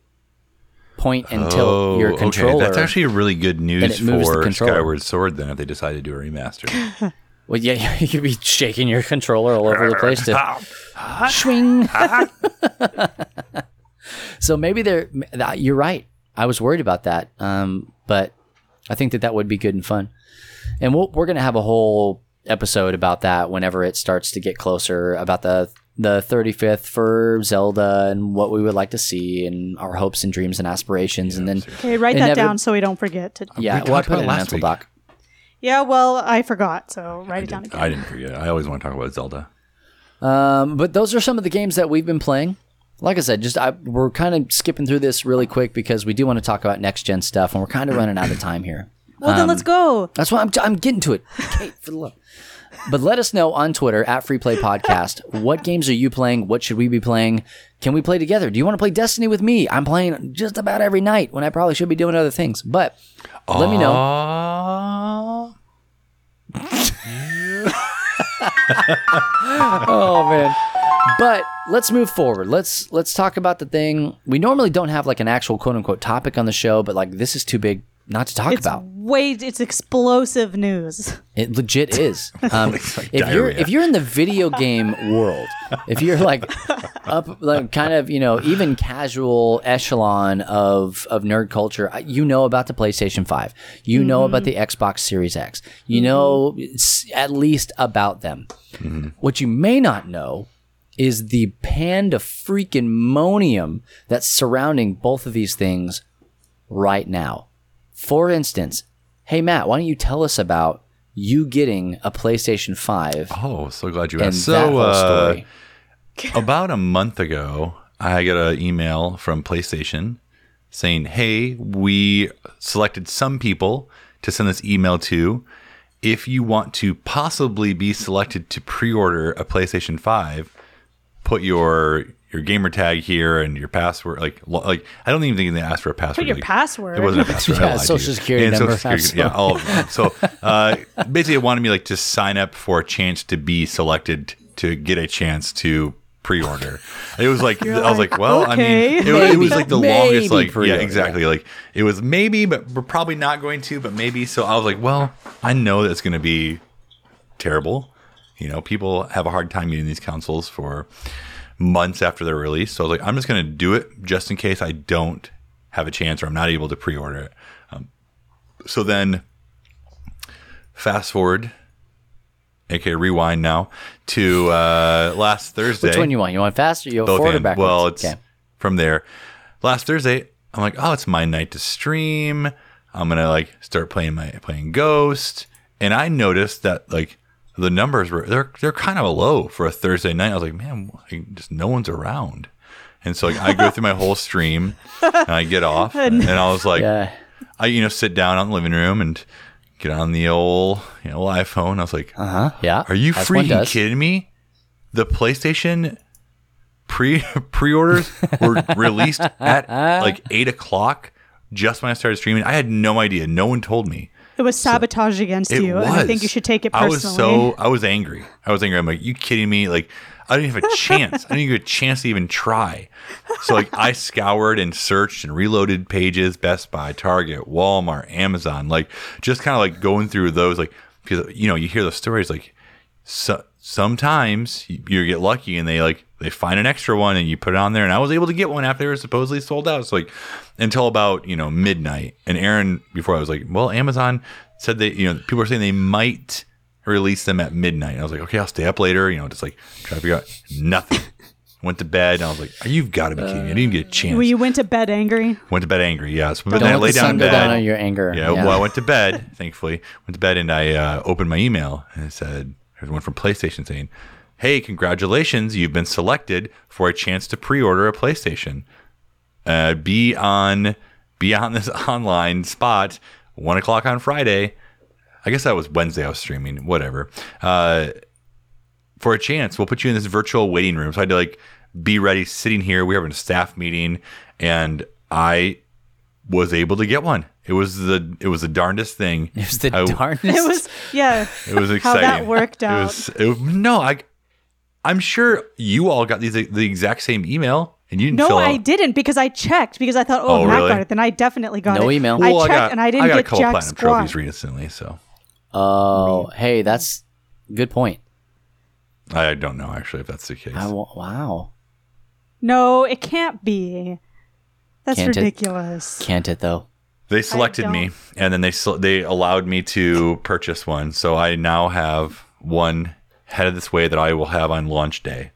point and tilt oh, your controller. Oh, Okay. That's actually really good news it moves the for. Skyward Sword. Then, if they decide to do a remaster, Well, yeah, you could be shaking your controller all over the place to swing. so maybe they're. You're right. I was worried about that, um, but I think that that would be good and fun. And we'll, we're going to have a whole episode about that whenever it starts to get closer about the the 35th for Zelda and what we would like to see and our hopes and dreams and aspirations and then Okay, write that Inevi- down so we don't forget to. yeah We well I put it in a last mental week. doc Yeah, well, I forgot, so write it down again. I didn't forget. I always want to talk about Zelda. Um, but those are some of the games that we've been playing. Like I said, just I, we're kind of skipping through this really quick because we do want to talk about next gen stuff, and we're kind of running out of time here. well, then let's um, go. That's why I'm, I'm getting to it. Kate, for the love. But let us know on Twitter at Free Play Podcast. What games are you playing? What should we be playing? Can we play together? Do you want to play Destiny with me? I'm playing just about every night when I probably should be doing other things. But let me know. know. oh man. But let's move forward. Let's let's talk about the thing. We normally don't have like an actual quote unquote topic on the show, but like this is too big not to talk It's about. way it's explosive news. It legit is. Um, like if you're if you're in the video game world, if you're like up like kind of you know even casual echelon of of nerd culture, uh, you know about the PlayStation Five, you know about the Xbox Series X, you know at least about them. What you may not know is the panda freaking monium that's surrounding both of these things right now. For instance, hey Matt, why don't you tell us about you getting a PlayStation 5 Oh, so glad you asked. So, uh, about a month ago, I got an email from PlayStation saying, "Hey, we selected some people to send this email to. If you want to possibly be selected to pre-order a PlayStation 5, put your your gamer tag here and your password. Like, lo- like I don't even think they asked for a password. Put your like, password. It wasn't a password. Yeah, social security And number, social security- yeah, all of them. So uh, basically, it wanted me like to sign up for a chance to be selected to get a chance to pre-order. It was like I was like, well, I mean, it, was- it was like the Maybe longest, like yeah, pre-order. exactly. Like it was maybe, but we're probably not going to, but maybe. So I was like, well, I know that's going to be terrible. You know, people have a hard time getting these consoles for months after they're released. So I was like, I'm just going to do it just in case I don't have a chance or I'm not able to pre-order it. Um, so then, fast forward, aka rewind now to uh, last Thursday. Which one you want? You want faster? You want forward or backwards? Well, it's okay. from there. Last Thursday, I'm like, oh, it's my night to stream. I'm gonna like start playing my playing Ghost, and I noticed that like the numbers were they're they're kind of low for a Thursday night. I was like, man, like, just no one's around, and so like I go through my whole stream and I get off, and I was like, Yeah. I you know sit down on the living room and get on the old you know iPhone. I was like, Uh huh. Yeah. are you freaking kidding me? The PlayStation pre pre orders were released at like eight o'clock just when I started streaming. I had no idea. No one told me. It was sabotage against you, was. and I think you should take it I personally. was so I was angry. I was angry. I'm like, you kidding me? Like, I didn't have a chance. I didn't even get a chance to even try. So like, I scoured and searched and reloaded pages, Best Buy, Target, Walmart, Amazon, like just kind of like going through those, like because you know you hear the stories like so, sometimes you, you get lucky and they like they find an extra one and you put it on there and I was able to get one after they were supposedly sold out. So like until about you know midnight and Aaron before I was like, well Amazon said they you know people are saying they might release them at midnight. And I was like, okay, I'll stay up later. You know, just like try to figure out nothing. Went to bed and I was like, you've got to be kidding me! I didn't even get a chance. Well, you went to bed angry. Went to bed angry. Yeah, so but Don't then I let lay the down in bed. down on your anger. Yeah, well, I went to bed, thankfully. Went to bed and I uh, opened my email and it said, there's one from PlayStation saying, Hey, congratulations, you've been selected for a chance to pre order a PlayStation. Uh, be on be on this online spot, one o'clock on Friday. I guess that was Wednesday I was streaming, whatever. Uh, for a chance, we'll put you in this virtual waiting room. So I had to like be ready, sitting here. We were having a staff meeting, and I was able to get one. It was the it was the darndest thing. It was the I- darndest. It was yeah. It was exciting. How exciting. that worked It out. was, it, no, I. I'm sure you all got these the exact same email, and you didn't No, fill I didn't because I checked because I thought, oh, Oh, Matt really? got it. Then I definitely got No it. email. I Well, checked got, and I didn't I got a get couple jack platinum squat. trophies recently, so Oh, hey, that's good point. I don't know actually if that's the case. I wow, No, it can't be. That's Can't it? ridiculous. can't it though? They selected me, and then they sel- they allowed me to purchase one. So I now have one headed this way that I will have on launch day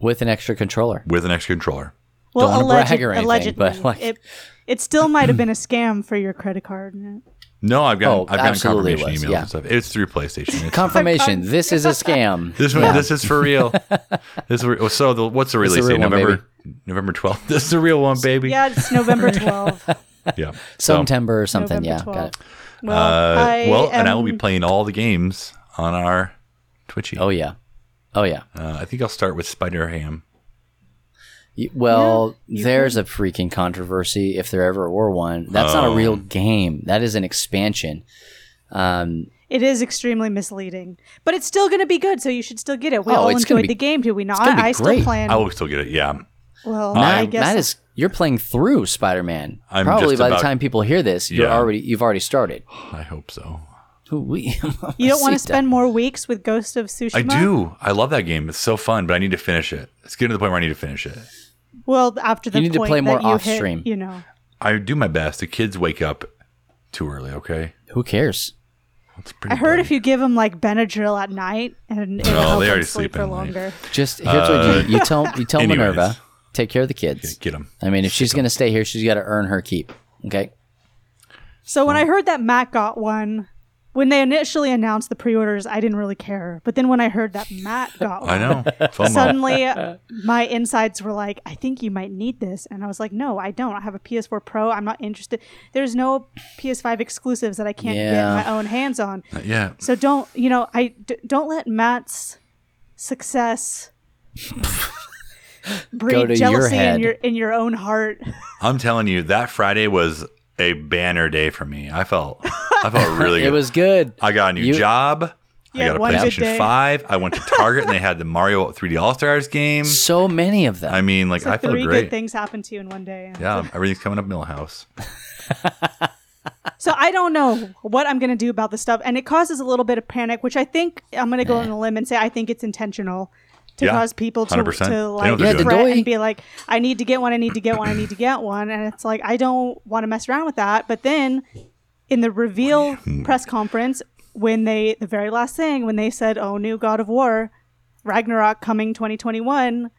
With an extra controller. with an extra controller. Well, Don't wanna alleged, brag or anything, allegedly, but, like- it, it still might have been a scam for your credit card. No, I've got Oh, I've gotten confirmation was, emails yeah. and stuff. It's through PlayStation. It's- Confirmation. this is a scam. this one, this is for real. this is re- so the, what's the release the real date? one, November November twelfth. This is the real one, baby. Yeah, it's November 12th. yeah. So, September or something. November yeah, got it. Well, uh, I well, and I will be playing all the games on our Twitchy. Oh yeah, oh yeah. Uh, I think I'll start with Spider Ham. Well, you there's a freaking controversy if there ever were one. That's not a Oh. real game. That is an expansion. Um, It is extremely misleading, but it's still going to be good. So you should still get it. We Oh, all enjoyed be- the game, do we not? gonna be I still great. plan. I will still get it. Yeah. well, Matt- I Matt, guess Matt is you're playing through Spider-Man. I'm Probably by about- the time people hear this, you're Yeah. already you've already started. I hope so. Ooh-wee. you don't want to spend more weeks with Ghost of Tsushima. I do. I love that game. It's so fun, but I need to finish it. It's getting to the point where I need to finish it. Well, after the You need to play more that you off hit, stream. you know. I do my best. The kids wake up too early. Okay. Who cares? I heard bloody. if you give them like Benadryl at night and it'll No, they them already sleep sleep for in late. longer. Just here's what you. You uh, tell you tell anyways. Minerva take care of the kids. get them. I mean, if she's gonna stay here, she's got to earn her keep. Okay. So when I heard that Matt got one, when they initially announced the pre-orders, I didn't really care. But then when I heard that Matt got one, I know. FOMO. suddenly my insides were like, I think you might need this. And I was like, no, I don't. I have a PS4 Pro. I'm not interested. There's no PS5 exclusives that I can't Yeah. get my own hands on. yeah. So don't, you know, I d- don't let Matt's success breed Go your jealousy in your in your own heart. I'm telling you, that Friday was a banner day for me. I felt. I felt really. Good. it was good. I got a new You- job. You I had got a one good PlayStation day. 5. I went to Target and they had the Mario 3D All Stars game. So many of them. I mean, like, So I feel three great. good things happened to you in one day. Yeah, everything's coming up Milhouse. So I don't know what I'm going to do about this stuff, and it causes a little bit of panic, which I think I'm going to go on a limb and say I think it's intentional to Yeah, cause people to, 100%. To like what they're fret and be like, I need to get one, I need to get one, I need to get one, and it's like I don't want to mess around with that. But then in the reveal hmm. press conference, when they the very last thing when they said, "Oh, new God of War, Ragnarok coming 2021,"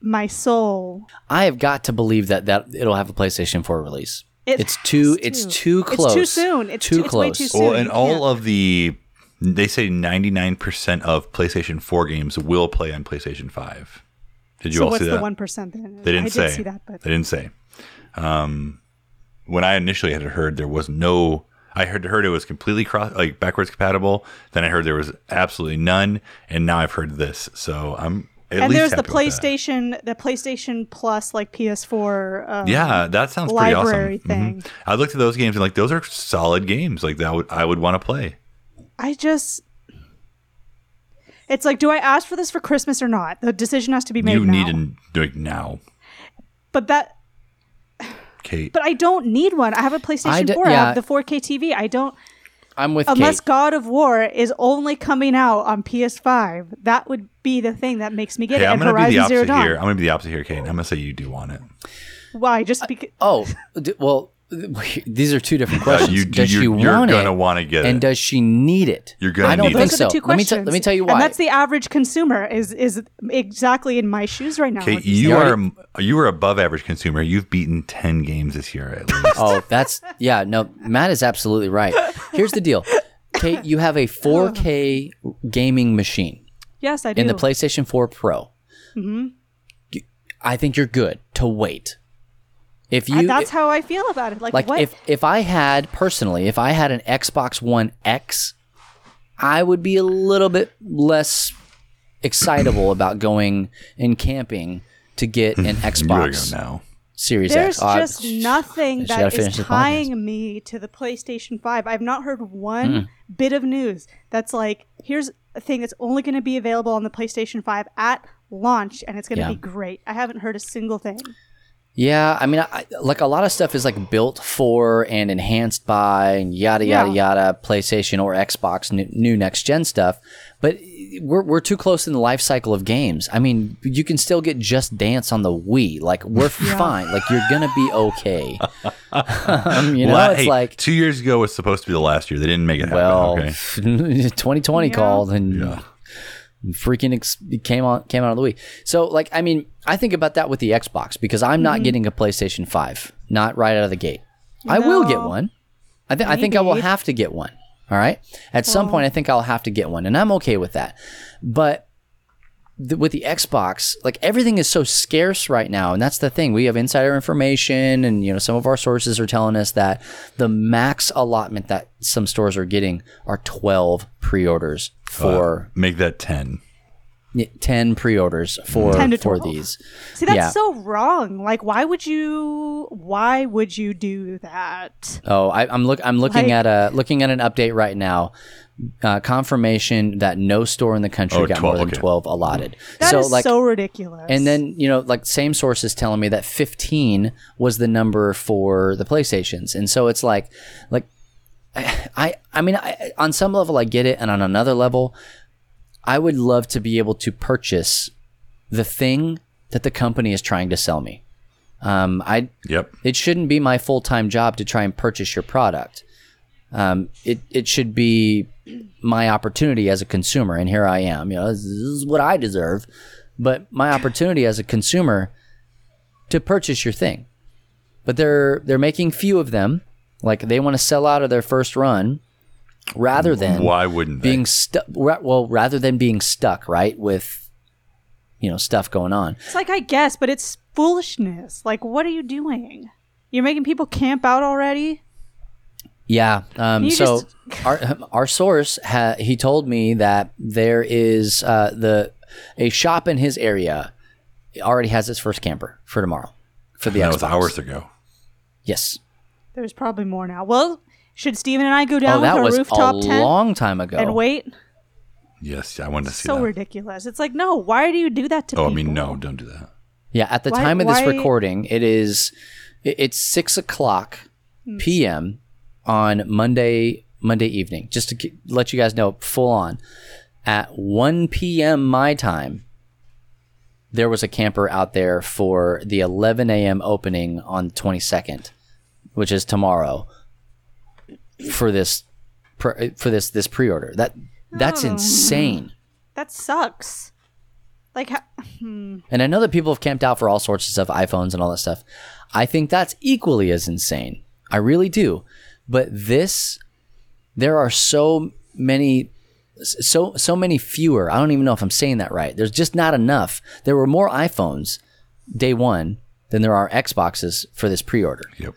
my soul. I have got to believe that that it'll have a PlayStation 4 release. It it's too. has It's to. too It's close. too soon. It's too too- it's way close. too soon. Well, and all can't. of the, they say 99% of PlayStation 4 games will play on PlayStation 5. Did you so all what's see the that? one percent then? They didn't I say. did see that, but They didn't say. Um, when I initially had heard there was no, I heard heard it was completely cross like backwards compatible. Then I heard there was absolutely none, and now I've heard this. So I'm at and there's the. PlayStation, the PlayStation Plus, like PS4. Um, Yeah, that sounds pretty library awesome. thing. Mhm. I looked at those games and like those are solid games. Like that would I would want to play. I just. It's like, do I ask for this for Christmas or not? The decision has to be made you now. need to do it now, but that, Kate. but I don't need one. I have a PlayStation d- 4. I have the 4K TV. I don't. I'm with Unless Kate. God of War is only coming out on PS5, that would be the thing that makes me get Hey, it. I'm gonna be the opposite here. I'm gonna be the opposite here, Kate. I'm gonna say you do want it. Why? Just because. Oh, d- well, th- these are two different questions. you, does you, she you're want gonna it? want to get it. and it. does she need it? You're gonna I don't need it. think Those so. are the two let me questions. t- let me tell you why. And that's the average consumer is is exactly in my shoes right now. Kate, you you are you are above average consumer. You've beaten ten games this year at least. Oh, that's yeah. No, Matt is absolutely right. Here's the deal, Kate. You have a 4K gaming machine yes, I do. in the PlayStation 4 Pro. Mm-hmm. I think you're good to wait. If I- you that's how I feel about it. Like, like what? if if I had personally, if I had an Xbox One X, I would be a little bit less excitable about going and camping to get an Xbox go now. Series There's X. Oh, I- just nothing just gotta that finish is this podcast. tying me to the PlayStation 5. I've not heard one mm. bit of news that's like, here's a thing that's only going to be available on the PlayStation 5 at launch and it's going to Yeah. be great. I haven't heard a single thing. Yeah, I mean, I, like a lot of stuff is like built for and enhanced by and yada yada Yeah. yada PlayStation or Xbox new, new next gen stuff, but we're we're too close in the life cycle of games. I mean, you can still get Just Dance on the Wii. Like we're fine. Like you're gonna be okay. um, you know, Well, it's hey, like two years ago was supposed to be the last year. They didn't make it happen. well, okay. 2020 Yeah. called and Yeah. Freaking ex- came on came out of the Wii. So like I mean, I think about that with the Xbox because I'm Mm-hmm. not getting a PlayStation 5, not right out of the gate. I will get one. I think I think I will have to get one. All right? At some point I think I'll have to get one and I'm okay with that. But the, with the Xbox, like everything is so scarce right now, and that's the thing. We have insider information, and you know some of our sources are telling us that the max allotment that some stores are getting are twelve pre-orders for Make that ten. 10 pre-orders for 10 to for these. See, that's Yeah. so wrong. Like, why would you? Why would you do that? Oh, I, I'm look I'm looking Like- at a looking at an update right now. Uh, confirmation that no store in the country Oh, got 12, more than okay. 12 allotted. That is so like so ridiculous. and then you know like same sources telling me that 15 was the number for the PlayStations. And so it's like like I I mean I, on some level I get it and on another level I would love to be able to purchase the thing that the company is trying to sell me. Um, I Yep. it shouldn't be my full time job to try and purchase your product. Um, it it should be my opportunity as a consumer, and here I am. You know, this is what I deserve, but my opportunity as a consumer to purchase your thing. But they're they're making few of them. Like they want to sell out of their first run, rather than Why wouldn't they? being stuck. Well, rather than being stuck, right, with you know stuff going on. it's like I guess, but it's foolishness. Like, what are you doing? You're making people camp out already. Yeah. Um, so just- our our source ha- he told me that there is uh, the a shop in his area already has its first camper for tomorrow for the that Xbox. was hours ago. Yes. There's probably more now. Well, should Steven and I go down Oh, with that our was rooftop a tent long time ago. and wait? Yes, I wanted to see So that. ridiculous. It's like, no. Why do you do that to oh, I mean, no, don't do that. Yeah. At the Why- time of this recording, it is it's six o'clock Hmm. p.m. on Monday Monday evening. Just to let you guys know, full on at one p.m. my time. there was a camper out there for the 11 a.m. opening on 22nd, which is tomorrow, for this pre- for this this pre-order. That that's Oh. insane. That sucks. Like, ha- hmm. And I know that people have camped out for all sorts of stuff, iPhones and all that stuff. I think that's equally as insane. I really do. But this, there are so many, so so many fewer. I don't even know if I'm saying that right. There's just not enough. There were more iPhones day one than there are Xboxes for this pre-order. Yep.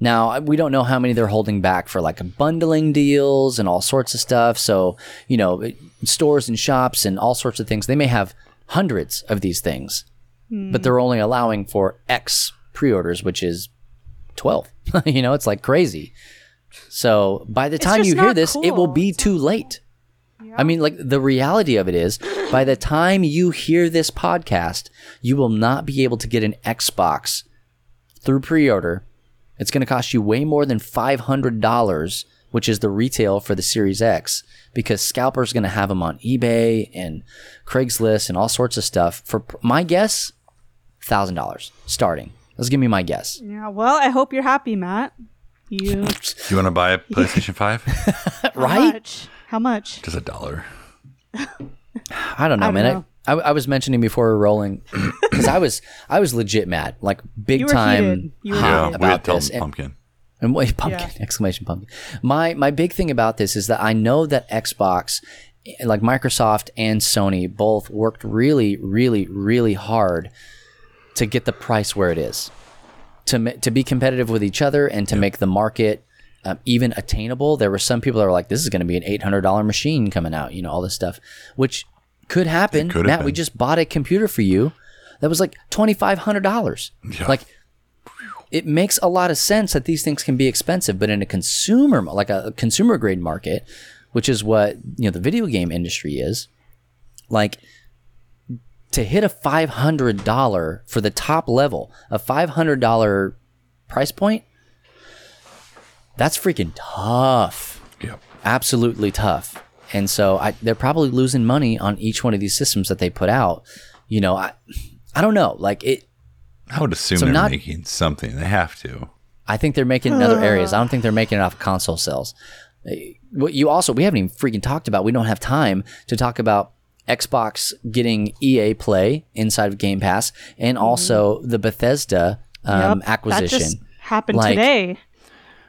Now, we don't know how many they're holding back for like bundling deals and all sorts of stuff. So, you know, stores and shops and all sorts of things, they may have hundreds of these things, but hmm. they're only allowing for X pre orders, which is 12. you know, it's like crazy. So, by the time you hear this, it will be too late. I mean, like the reality of it is, by the time you hear this podcast, you will not be able to get an Xbox through pre-order. It's going to cost you way more than five hundred dollars, which is the retail for the Series X, because scalpers going to have them on eBay and Craigslist and all sorts of stuff. For my guess, thousand dollars starting. Let's give me my guess. yeah. Well, I hope you're happy, Matt. You You want to buy a PlayStation 5? how Right? much? How much? Just a dollar. I don't know, I don't man. know. I, I, I was mentioning before we were rolling because I was I was legit mad, like big You time. You were hot Yeah, heated. we about this. And- pumpkin. And wait, pumpkin! Exclamation pumpkin. My my big thing about this is that I know that Xbox, like Microsoft and Sony, both worked really, really, really hard to get the price where it is, to to be competitive with each other and to make the market um, even attainable. There were some people that were like, "This is going to be an eight hundred dollar machine coming out," you know, all this stuff, which could happen. could Matt, we just bought a computer for you that was like twenty five hundred dollars. Yeah. Like it makes a lot of sense that these things can be expensive, but in a consumer like a consumer grade market, which is what you know the video game industry is, like to hit a five hundred dollar for the top level, a five hundred dollar price point, that's freaking tough Yep. absolutely tough. And so I, they're probably losing money on each one of these systems that they put out. You know, I, I don't know. Like it, I would assume So they're not- making something. They have to. I think they're making it in other areas. I don't think they're making it off console sales. Uh, What you also we haven't even freaking talked about. We don't have time to talk about Xbox getting EA Play inside of Game Pass, and also the Bethesda um, Yep, acquisition. That just happened Like, today.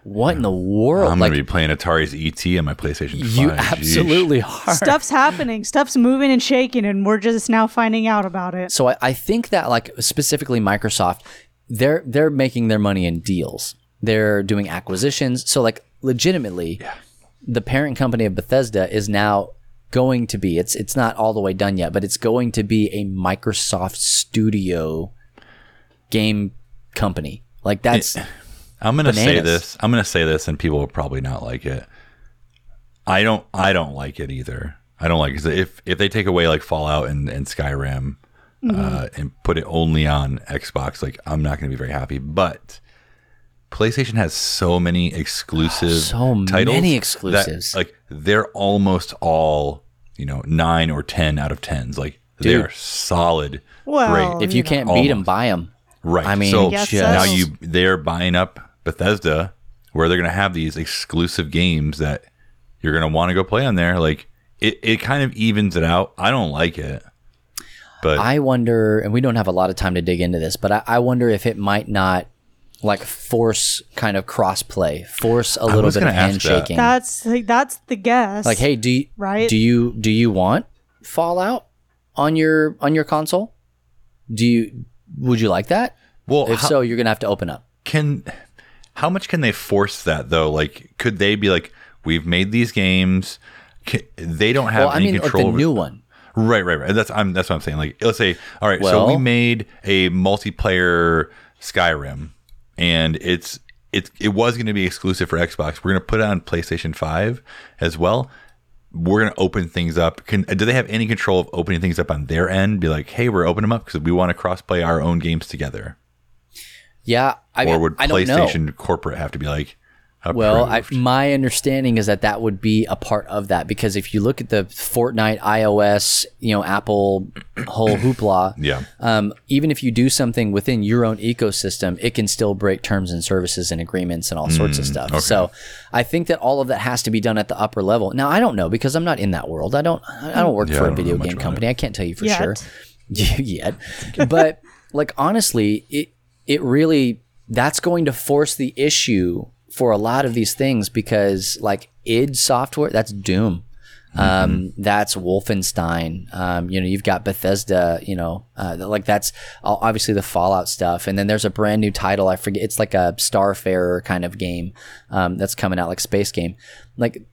What in the world? I'm like gonna be playing Atari's ET on my PlayStation 5. you Jeez. absolutely are. Stuff's happening. Stuff's moving and shaking, and we're just now finding out about it. So I, I think that like specifically Microsoft, they're they're making their money in deals. They're doing acquisitions. So like legitimately, the parent company of Bethesda is now going to be it's it's not all the way done yet, but it's going to be a Microsoft Studio game company. Like that's I'm gonna say this. I'm gonna say this, and people will probably not like it. I don't. I don't like it either. I don't like it. 'cause If if they take away like Fallout and, and Skyrim, uh, and put it only on Xbox, like I'm not gonna be very happy. But PlayStation has so many exclusive, So titles many that, exclusives. like they're almost all you know nine or ten out of tens. Like Dude. they're solid, Well, great. if you can't beat 'em, beat them, buy them. Right. I mean, so Yes, just- now you they're buying up Bethesda, where they're going to have these exclusive games that you're going to want to go play on there. Like it, it kind of evens it out. I don't like it, but I wonder, and we don't have a lot of time to dig into this, but I, I wonder if it might not like force kind of crossplay, force a little bit of gonna that. handshaking. That's like, that's the guess. like, hey, do you, Right? do you do you want Fallout on your on your console? Do you would you like that? well, If how, so, you're gonna have to open up. can how much can they force that though? Like, could they be like, we've made these games. Ca they don't have Well, I any mean, like control the new one. Right, right, right. That's I'm that's what I'm saying. Like, let's say, all right, so we made a multiplayer Skyrim, and it's it's it was going to be exclusive for Xbox. We're going to put it on PlayStation Five as well. We're going to open things up. Can do they have any control of opening things up on their end? Be like, hey, we're opening them up because we want to cross-play our own games together. Yeah, I mean, or would I don't know. PlayStation corporate have to be like, Well, I, my understanding is that that would be a part of that because if you look at the Fortnite, iOS, you know, Apple whole hoopla, Yeah. um, even if you do something within your own ecosystem, it can still break terms and services and agreements and all sorts of stuff. So, I think that all of that has to be done at the upper level. Now, I don't know because I'm not in that world. I don't. I don't work Yeah, for a don't know video game about company. I can't tell you for Yet. sure yet. But like honestly, it it really that's going to force the issue for a lot of these things because like id software that's doom. Um, that's wolfenstein. Um, you know you've got bethesda you know uh, like that's obviously the fallout stuff. And then there's a brand new title i forget it's like a starfarer kind of game um, that's coming out like space game. Like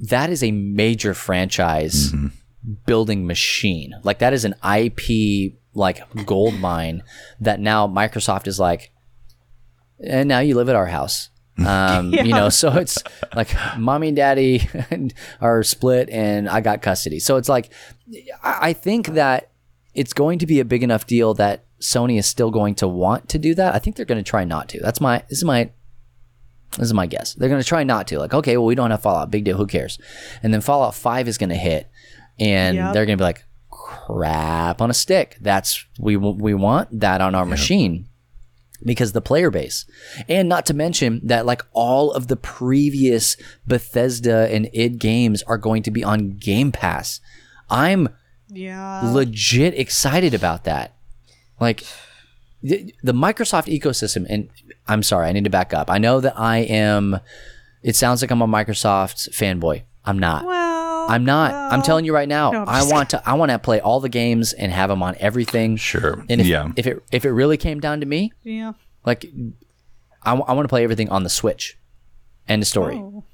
that is a major franchise building machine. Like that is an IP like gold mine that now Microsoft is like, and now you live at our house. Um, You know, so it's like mommy and daddy are split and I got custody. So it's like, I I think that it's going to be a big enough deal that Sony is still going to want to do that. I think they're going to try not to. That's my, this is my, this is my guess. They're going to try not to. Like, okay, well, we don't have Fallout. Big deal. Who cares? And then Fallout 5 is going to hit and Yep. they're going to be like, crap on a stick. That's, we, we want that on our machine because the player base. And not to mention that like all of the previous Bethesda and id games are going to be on Game Pass. I'm yeah. legit excited about that. Like the, the Microsoft ecosystem, and I'm sorry, I need to back up. I know that I am. It sounds like I'm a Microsoft fanboy. I'm not. I'm oh, not. I'm telling you right now. No, I'm I want to. I want to play all the games and have them on everything. Sure. And if, Yeah. if it if it really came down to me, yeah. Like, I I want to play everything on the Switch. End of story. Oh.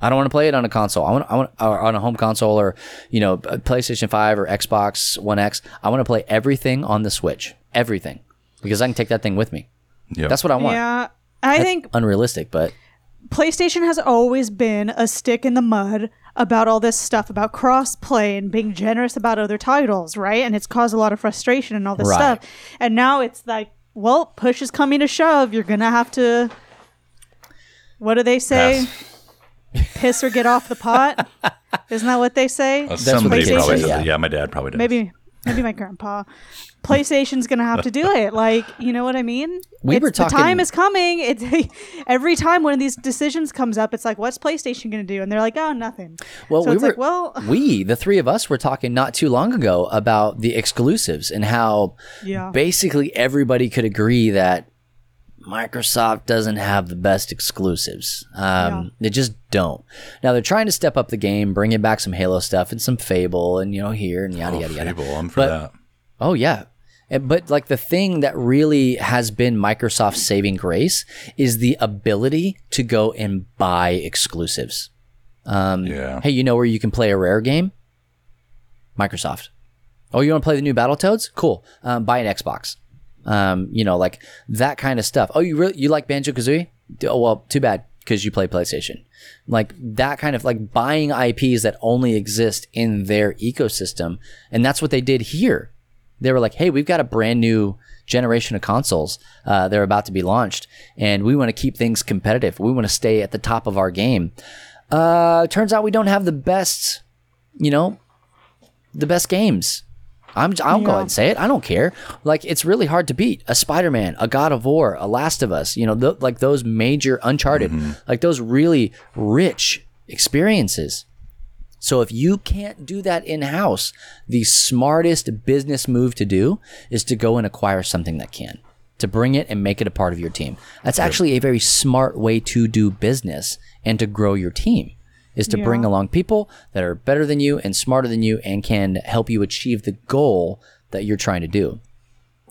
I don't want to play it on a console. I want, I want or on a home console or you know PlayStation Five or Xbox One X. I want to play everything on the Switch, everything, because I can take that thing with me. Yeah, That's what I want. Yeah. I think Unrealistic, but PlayStation has always been a stick in the mud about all this stuff about crossplay and being generous about other titles, right? And it's caused a lot of frustration and all this Right. stuff. And now it's like, well, push is coming to shove. You're gonna have to. What do they say? Piss or get off the pot. Isn't that what they say? Uh, somebody they probably say, yeah. Yeah, my dad probably does. maybe, maybe my grandpa. PlayStation's gonna have to do it. Like, you know what I mean? We It's- were The time is coming. It's every time one of these decisions comes up, it's like, what's PlayStation gonna do? And they're like, oh, nothing. Well, so we it's were like, well, we the three of us were talking not too long ago about the exclusives and how Yeah. basically everybody could agree that Microsoft doesn't have the best exclusives. Um, They just don't. Now they're trying to step up the game, bringing back some Halo stuff and some Fable and you know here and yada oh, yada yada. Fable, I'm for But- that. Oh yeah. And- But like the thing that really has been Microsoft's saving grace is the ability to go and buy exclusives. Um, Yeah. Hey, you know where you can play a rare game? Microsoft. Oh, you want to play the new Battletoads? Cool. Um, buy an Xbox. Um, you know, like that kind of stuff. Oh, you really you like Banjo Kazooie? Oh well, too bad because you play PlayStation. Like that kind of like buying IPs that only exist in their ecosystem, and that's what they did here. They were like, "Hey, we've got a brand new generation of consoles. Uh, they're about to be launched, and we want to keep things competitive. We want to stay at the top of our game." Uh, turns out we don't have the best, you know, the best games. I'm, I'll go ahead and say it. I don't care. Like it's really hard to beat a Spider-Man, a God of War, a Last of Us. You know, th- like those major Uncharted, like those really rich experiences. So if you can't do that in house, the smartest business move to do is to go and acquire something that can, to bring it and make it a part of your team. That's actually a very smart way to do business and to grow your team is to bring along people that are better than you and smarter than you and can help you achieve the goal that you're trying to do.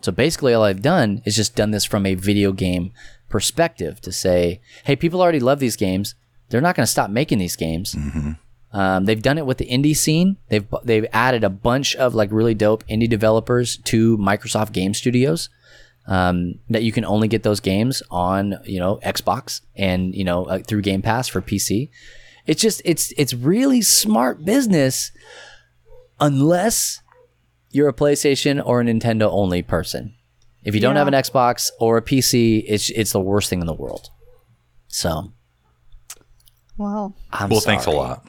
So basically, all I've done is just done this from a video game perspective to say, hey, people already love these games. They're not going to stop making these games. Mm-hmm. Um, they've done it with the indie scene. They've they've added a bunch of like really dope indie developers to Microsoft Game Studios. Um, that you can only get those games on you know Xbox and you know uh, through Game Pass for PC. It's just it's it's really smart business, unless you're a PlayStation or a Nintendo only person. If you don't Yeah. have an Xbox or a PC, it's it's the worst thing in the world. So well, I'm well, thanks a lot.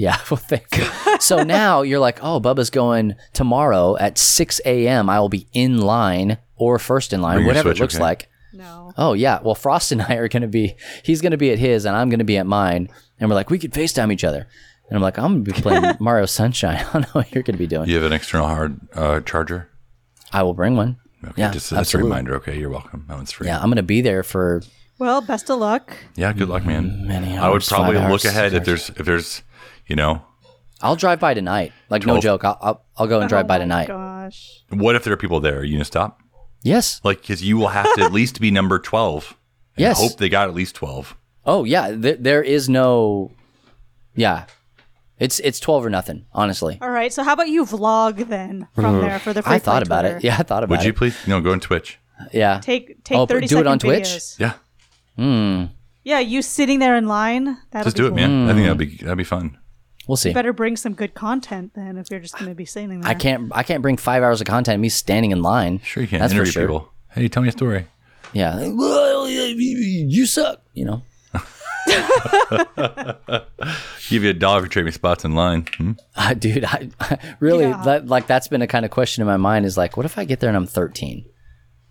Yeah, well, thank you. so now you're like, oh, Bubba's going tomorrow at 6 a.m. I will be in line or first in line, Bring whatever Switch, it looks okay? like. no. Oh, yeah. Well, Frost and I are going to be, he's going to be at his and I'm going to be at mine. And we're like, we could FaceTime each other. And I'm like, I'm going to be playing Mario Sunshine. I don't know what you're going to be doing. You have an external hard uh, charger? I will bring one. Okay, yeah, just that's a reminder. Okay, you're welcome. That one's free. Yeah, I'm going to be there for Well, best of luck. Yeah, good luck, man. Many hours, I would probably look hours, ahead six if there's if there's you know I'll drive by tonight. Like, no joke. I'll, I'll, I'll go and drive Oh by tonight. Gosh. what if there are people there? Are you gonna stop? Yes. Like, because you will have to at least be number twelve. And Yes. Hope they got at least twelve. Oh yeah, there, there is no, yeah, it's it's twelve or nothing. Honestly, All right. So how about you vlog then from there for the free I thought about Twitter? it. Yeah, I thought about it. Would you it. please? No, go on Twitch. Yeah, Take take Oh, thirty do it on second Twitch? videos. Yeah, hmm. Yeah, you sitting there in line. That'll just be do it, cool. man. I think that'd hmm. be that'd be fun. We'll see. You better bring some good content then if you're just going to be sitting there. I can't I can't bring five hours of content. of Me standing in line. Sure, you can That's for interview sure. people. Hey, tell me a story. Yeah, well, you suck. You know. Give you a dollar for trading spots in line. Hmm? Uh, dude, I, really Yeah. that, like that's been a kind of question in my mind. Is like, what if I get there and I'm 13?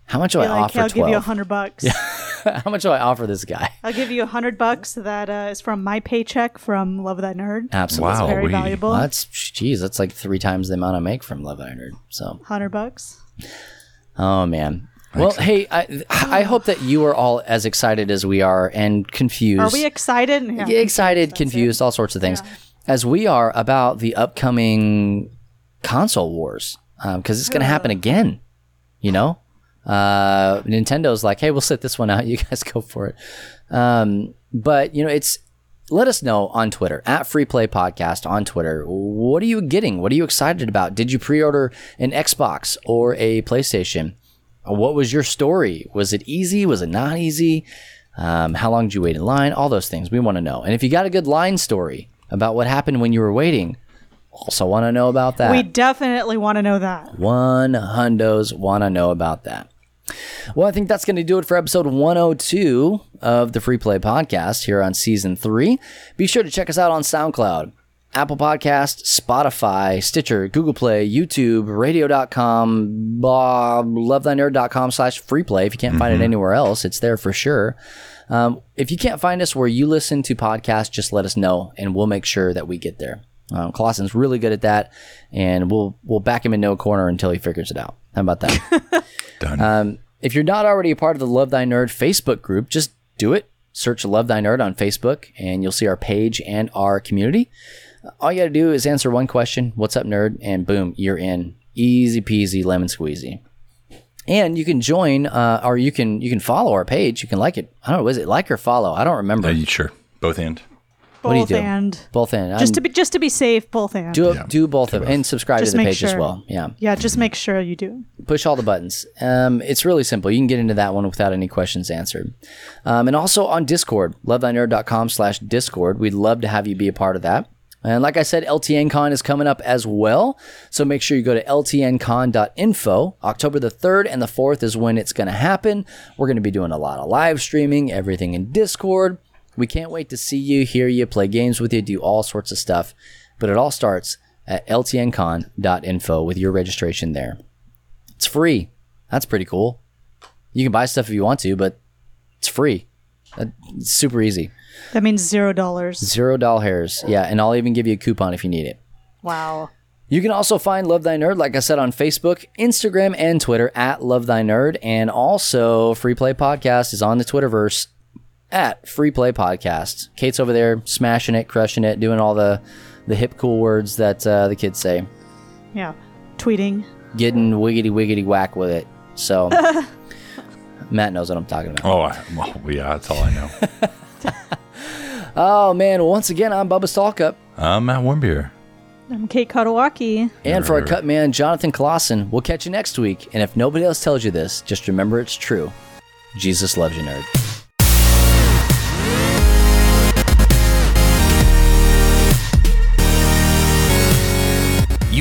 How much do Be I like, offer? "Hey, I'll give you a hundred bucks. How much do I offer this guy? I'll give you a hundred bucks. That uh, is from my paycheck from Love Thy Nerd. Absolutely. Wow. Very we- valuable. Well, that's geez, that's like three times the amount I make from Love Thy Nerd. So Hundred bucks. Oh man. Well, hey, I, I hope that you are all as excited as we are and confused. Are we excited? Yeah. Yeah, excited, confused, all sorts of things, as we are about the upcoming console wars because it's going to happen again. You know, uh, Nintendo's like, hey, we'll sit this one out. You guys go for it. Um, but you know, it's let us know on Twitter at Free Play Podcast on Twitter. What are you getting? What are you excited about? Did you pre-order an Xbox or a PlayStation? What was your story? Was it easy? Was it not easy? Um, how long did you wait in line? All those things we want to know. And if you got a good line story about what happened when you were waiting, also want to know about that. We definitely want to know that. One hundos want to know about that. Well, I think that's going to do it for episode 102 of the Free Play Podcast here on season three. Be sure to check us out on SoundCloud, Apple Podcast, Spotify, Stitcher, Google Play, YouTube, radio.com, uh, lovethynerd.com slash freeplay. If you can't find it anywhere else, it's there for sure. Um, if you can't find us where you listen to podcasts, just let us know and we'll make sure that we get there. Um, Clausen's really good at that, and we'll we'll back him in no corner until he figures it out. How about that? Done. Um, if you're not already a part of the Love Thy Nerd Facebook group, just do it. Search Love Thy Nerd on Facebook, and you'll see our page and our community. All you got to do is answer one question What's up, nerd? And boom, you're in. Easy peasy, lemon squeezy. And you can join, uh, or you can you can follow our page. You can like it. I don't know, is it like or follow? I don't remember. You sure? Both and. What do you Both do? and Both in. just to be just to be safe, both and. do do both of and subscribe Just to the make page as well. Yeah. yeah, just make sure you do. push all the buttons. Um, it's really simple. You can get into that one without any questions answered. Um, and also on Discord, lovethynerd.com slash Discord. We'd love to have you be a part of that. And like I said, LTN Con is coming up as well. So make sure you go to ltncon.info. October the 3rd and the 4th is when it's going to happen. We're going to be doing a lot of live streaming, everything in Discord. We can't wait to see you, hear you, play games with you, do all sorts of stuff. But it all starts at ltncon.info with your registration there. It's free. That's pretty cool. You can buy stuff if you want to, but it's free. Uh, It's super easy. That means zero dollars. Zero doll hairs. Yeah, and I'll even give you a coupon if you need it. Wow. You can also find Love Thy Nerd, like I said, on Facebook, Instagram, and Twitter at Love Thy Nerd. And also, Free Play Podcast is on the Twitterverse at Free Play Podcast. Kate's over there smashing it, crushing it, doing all the, the hip, cool words that uh, the kids say. Yeah. Tweeting. Getting wiggity, wiggity whack with it. So, Matt knows what I'm talking about. Oh, I, well, yeah, that's all I know. Oh, man. Once again, I'm Bubba Stallcup. I'm Matt Warmbier. I'm Kate Katawaki. And for our cut man, Jonathan Clausen, we'll catch you next week. And if nobody else tells you this, just remember it's true. Jesus loves you, nerd.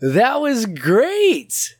That was great.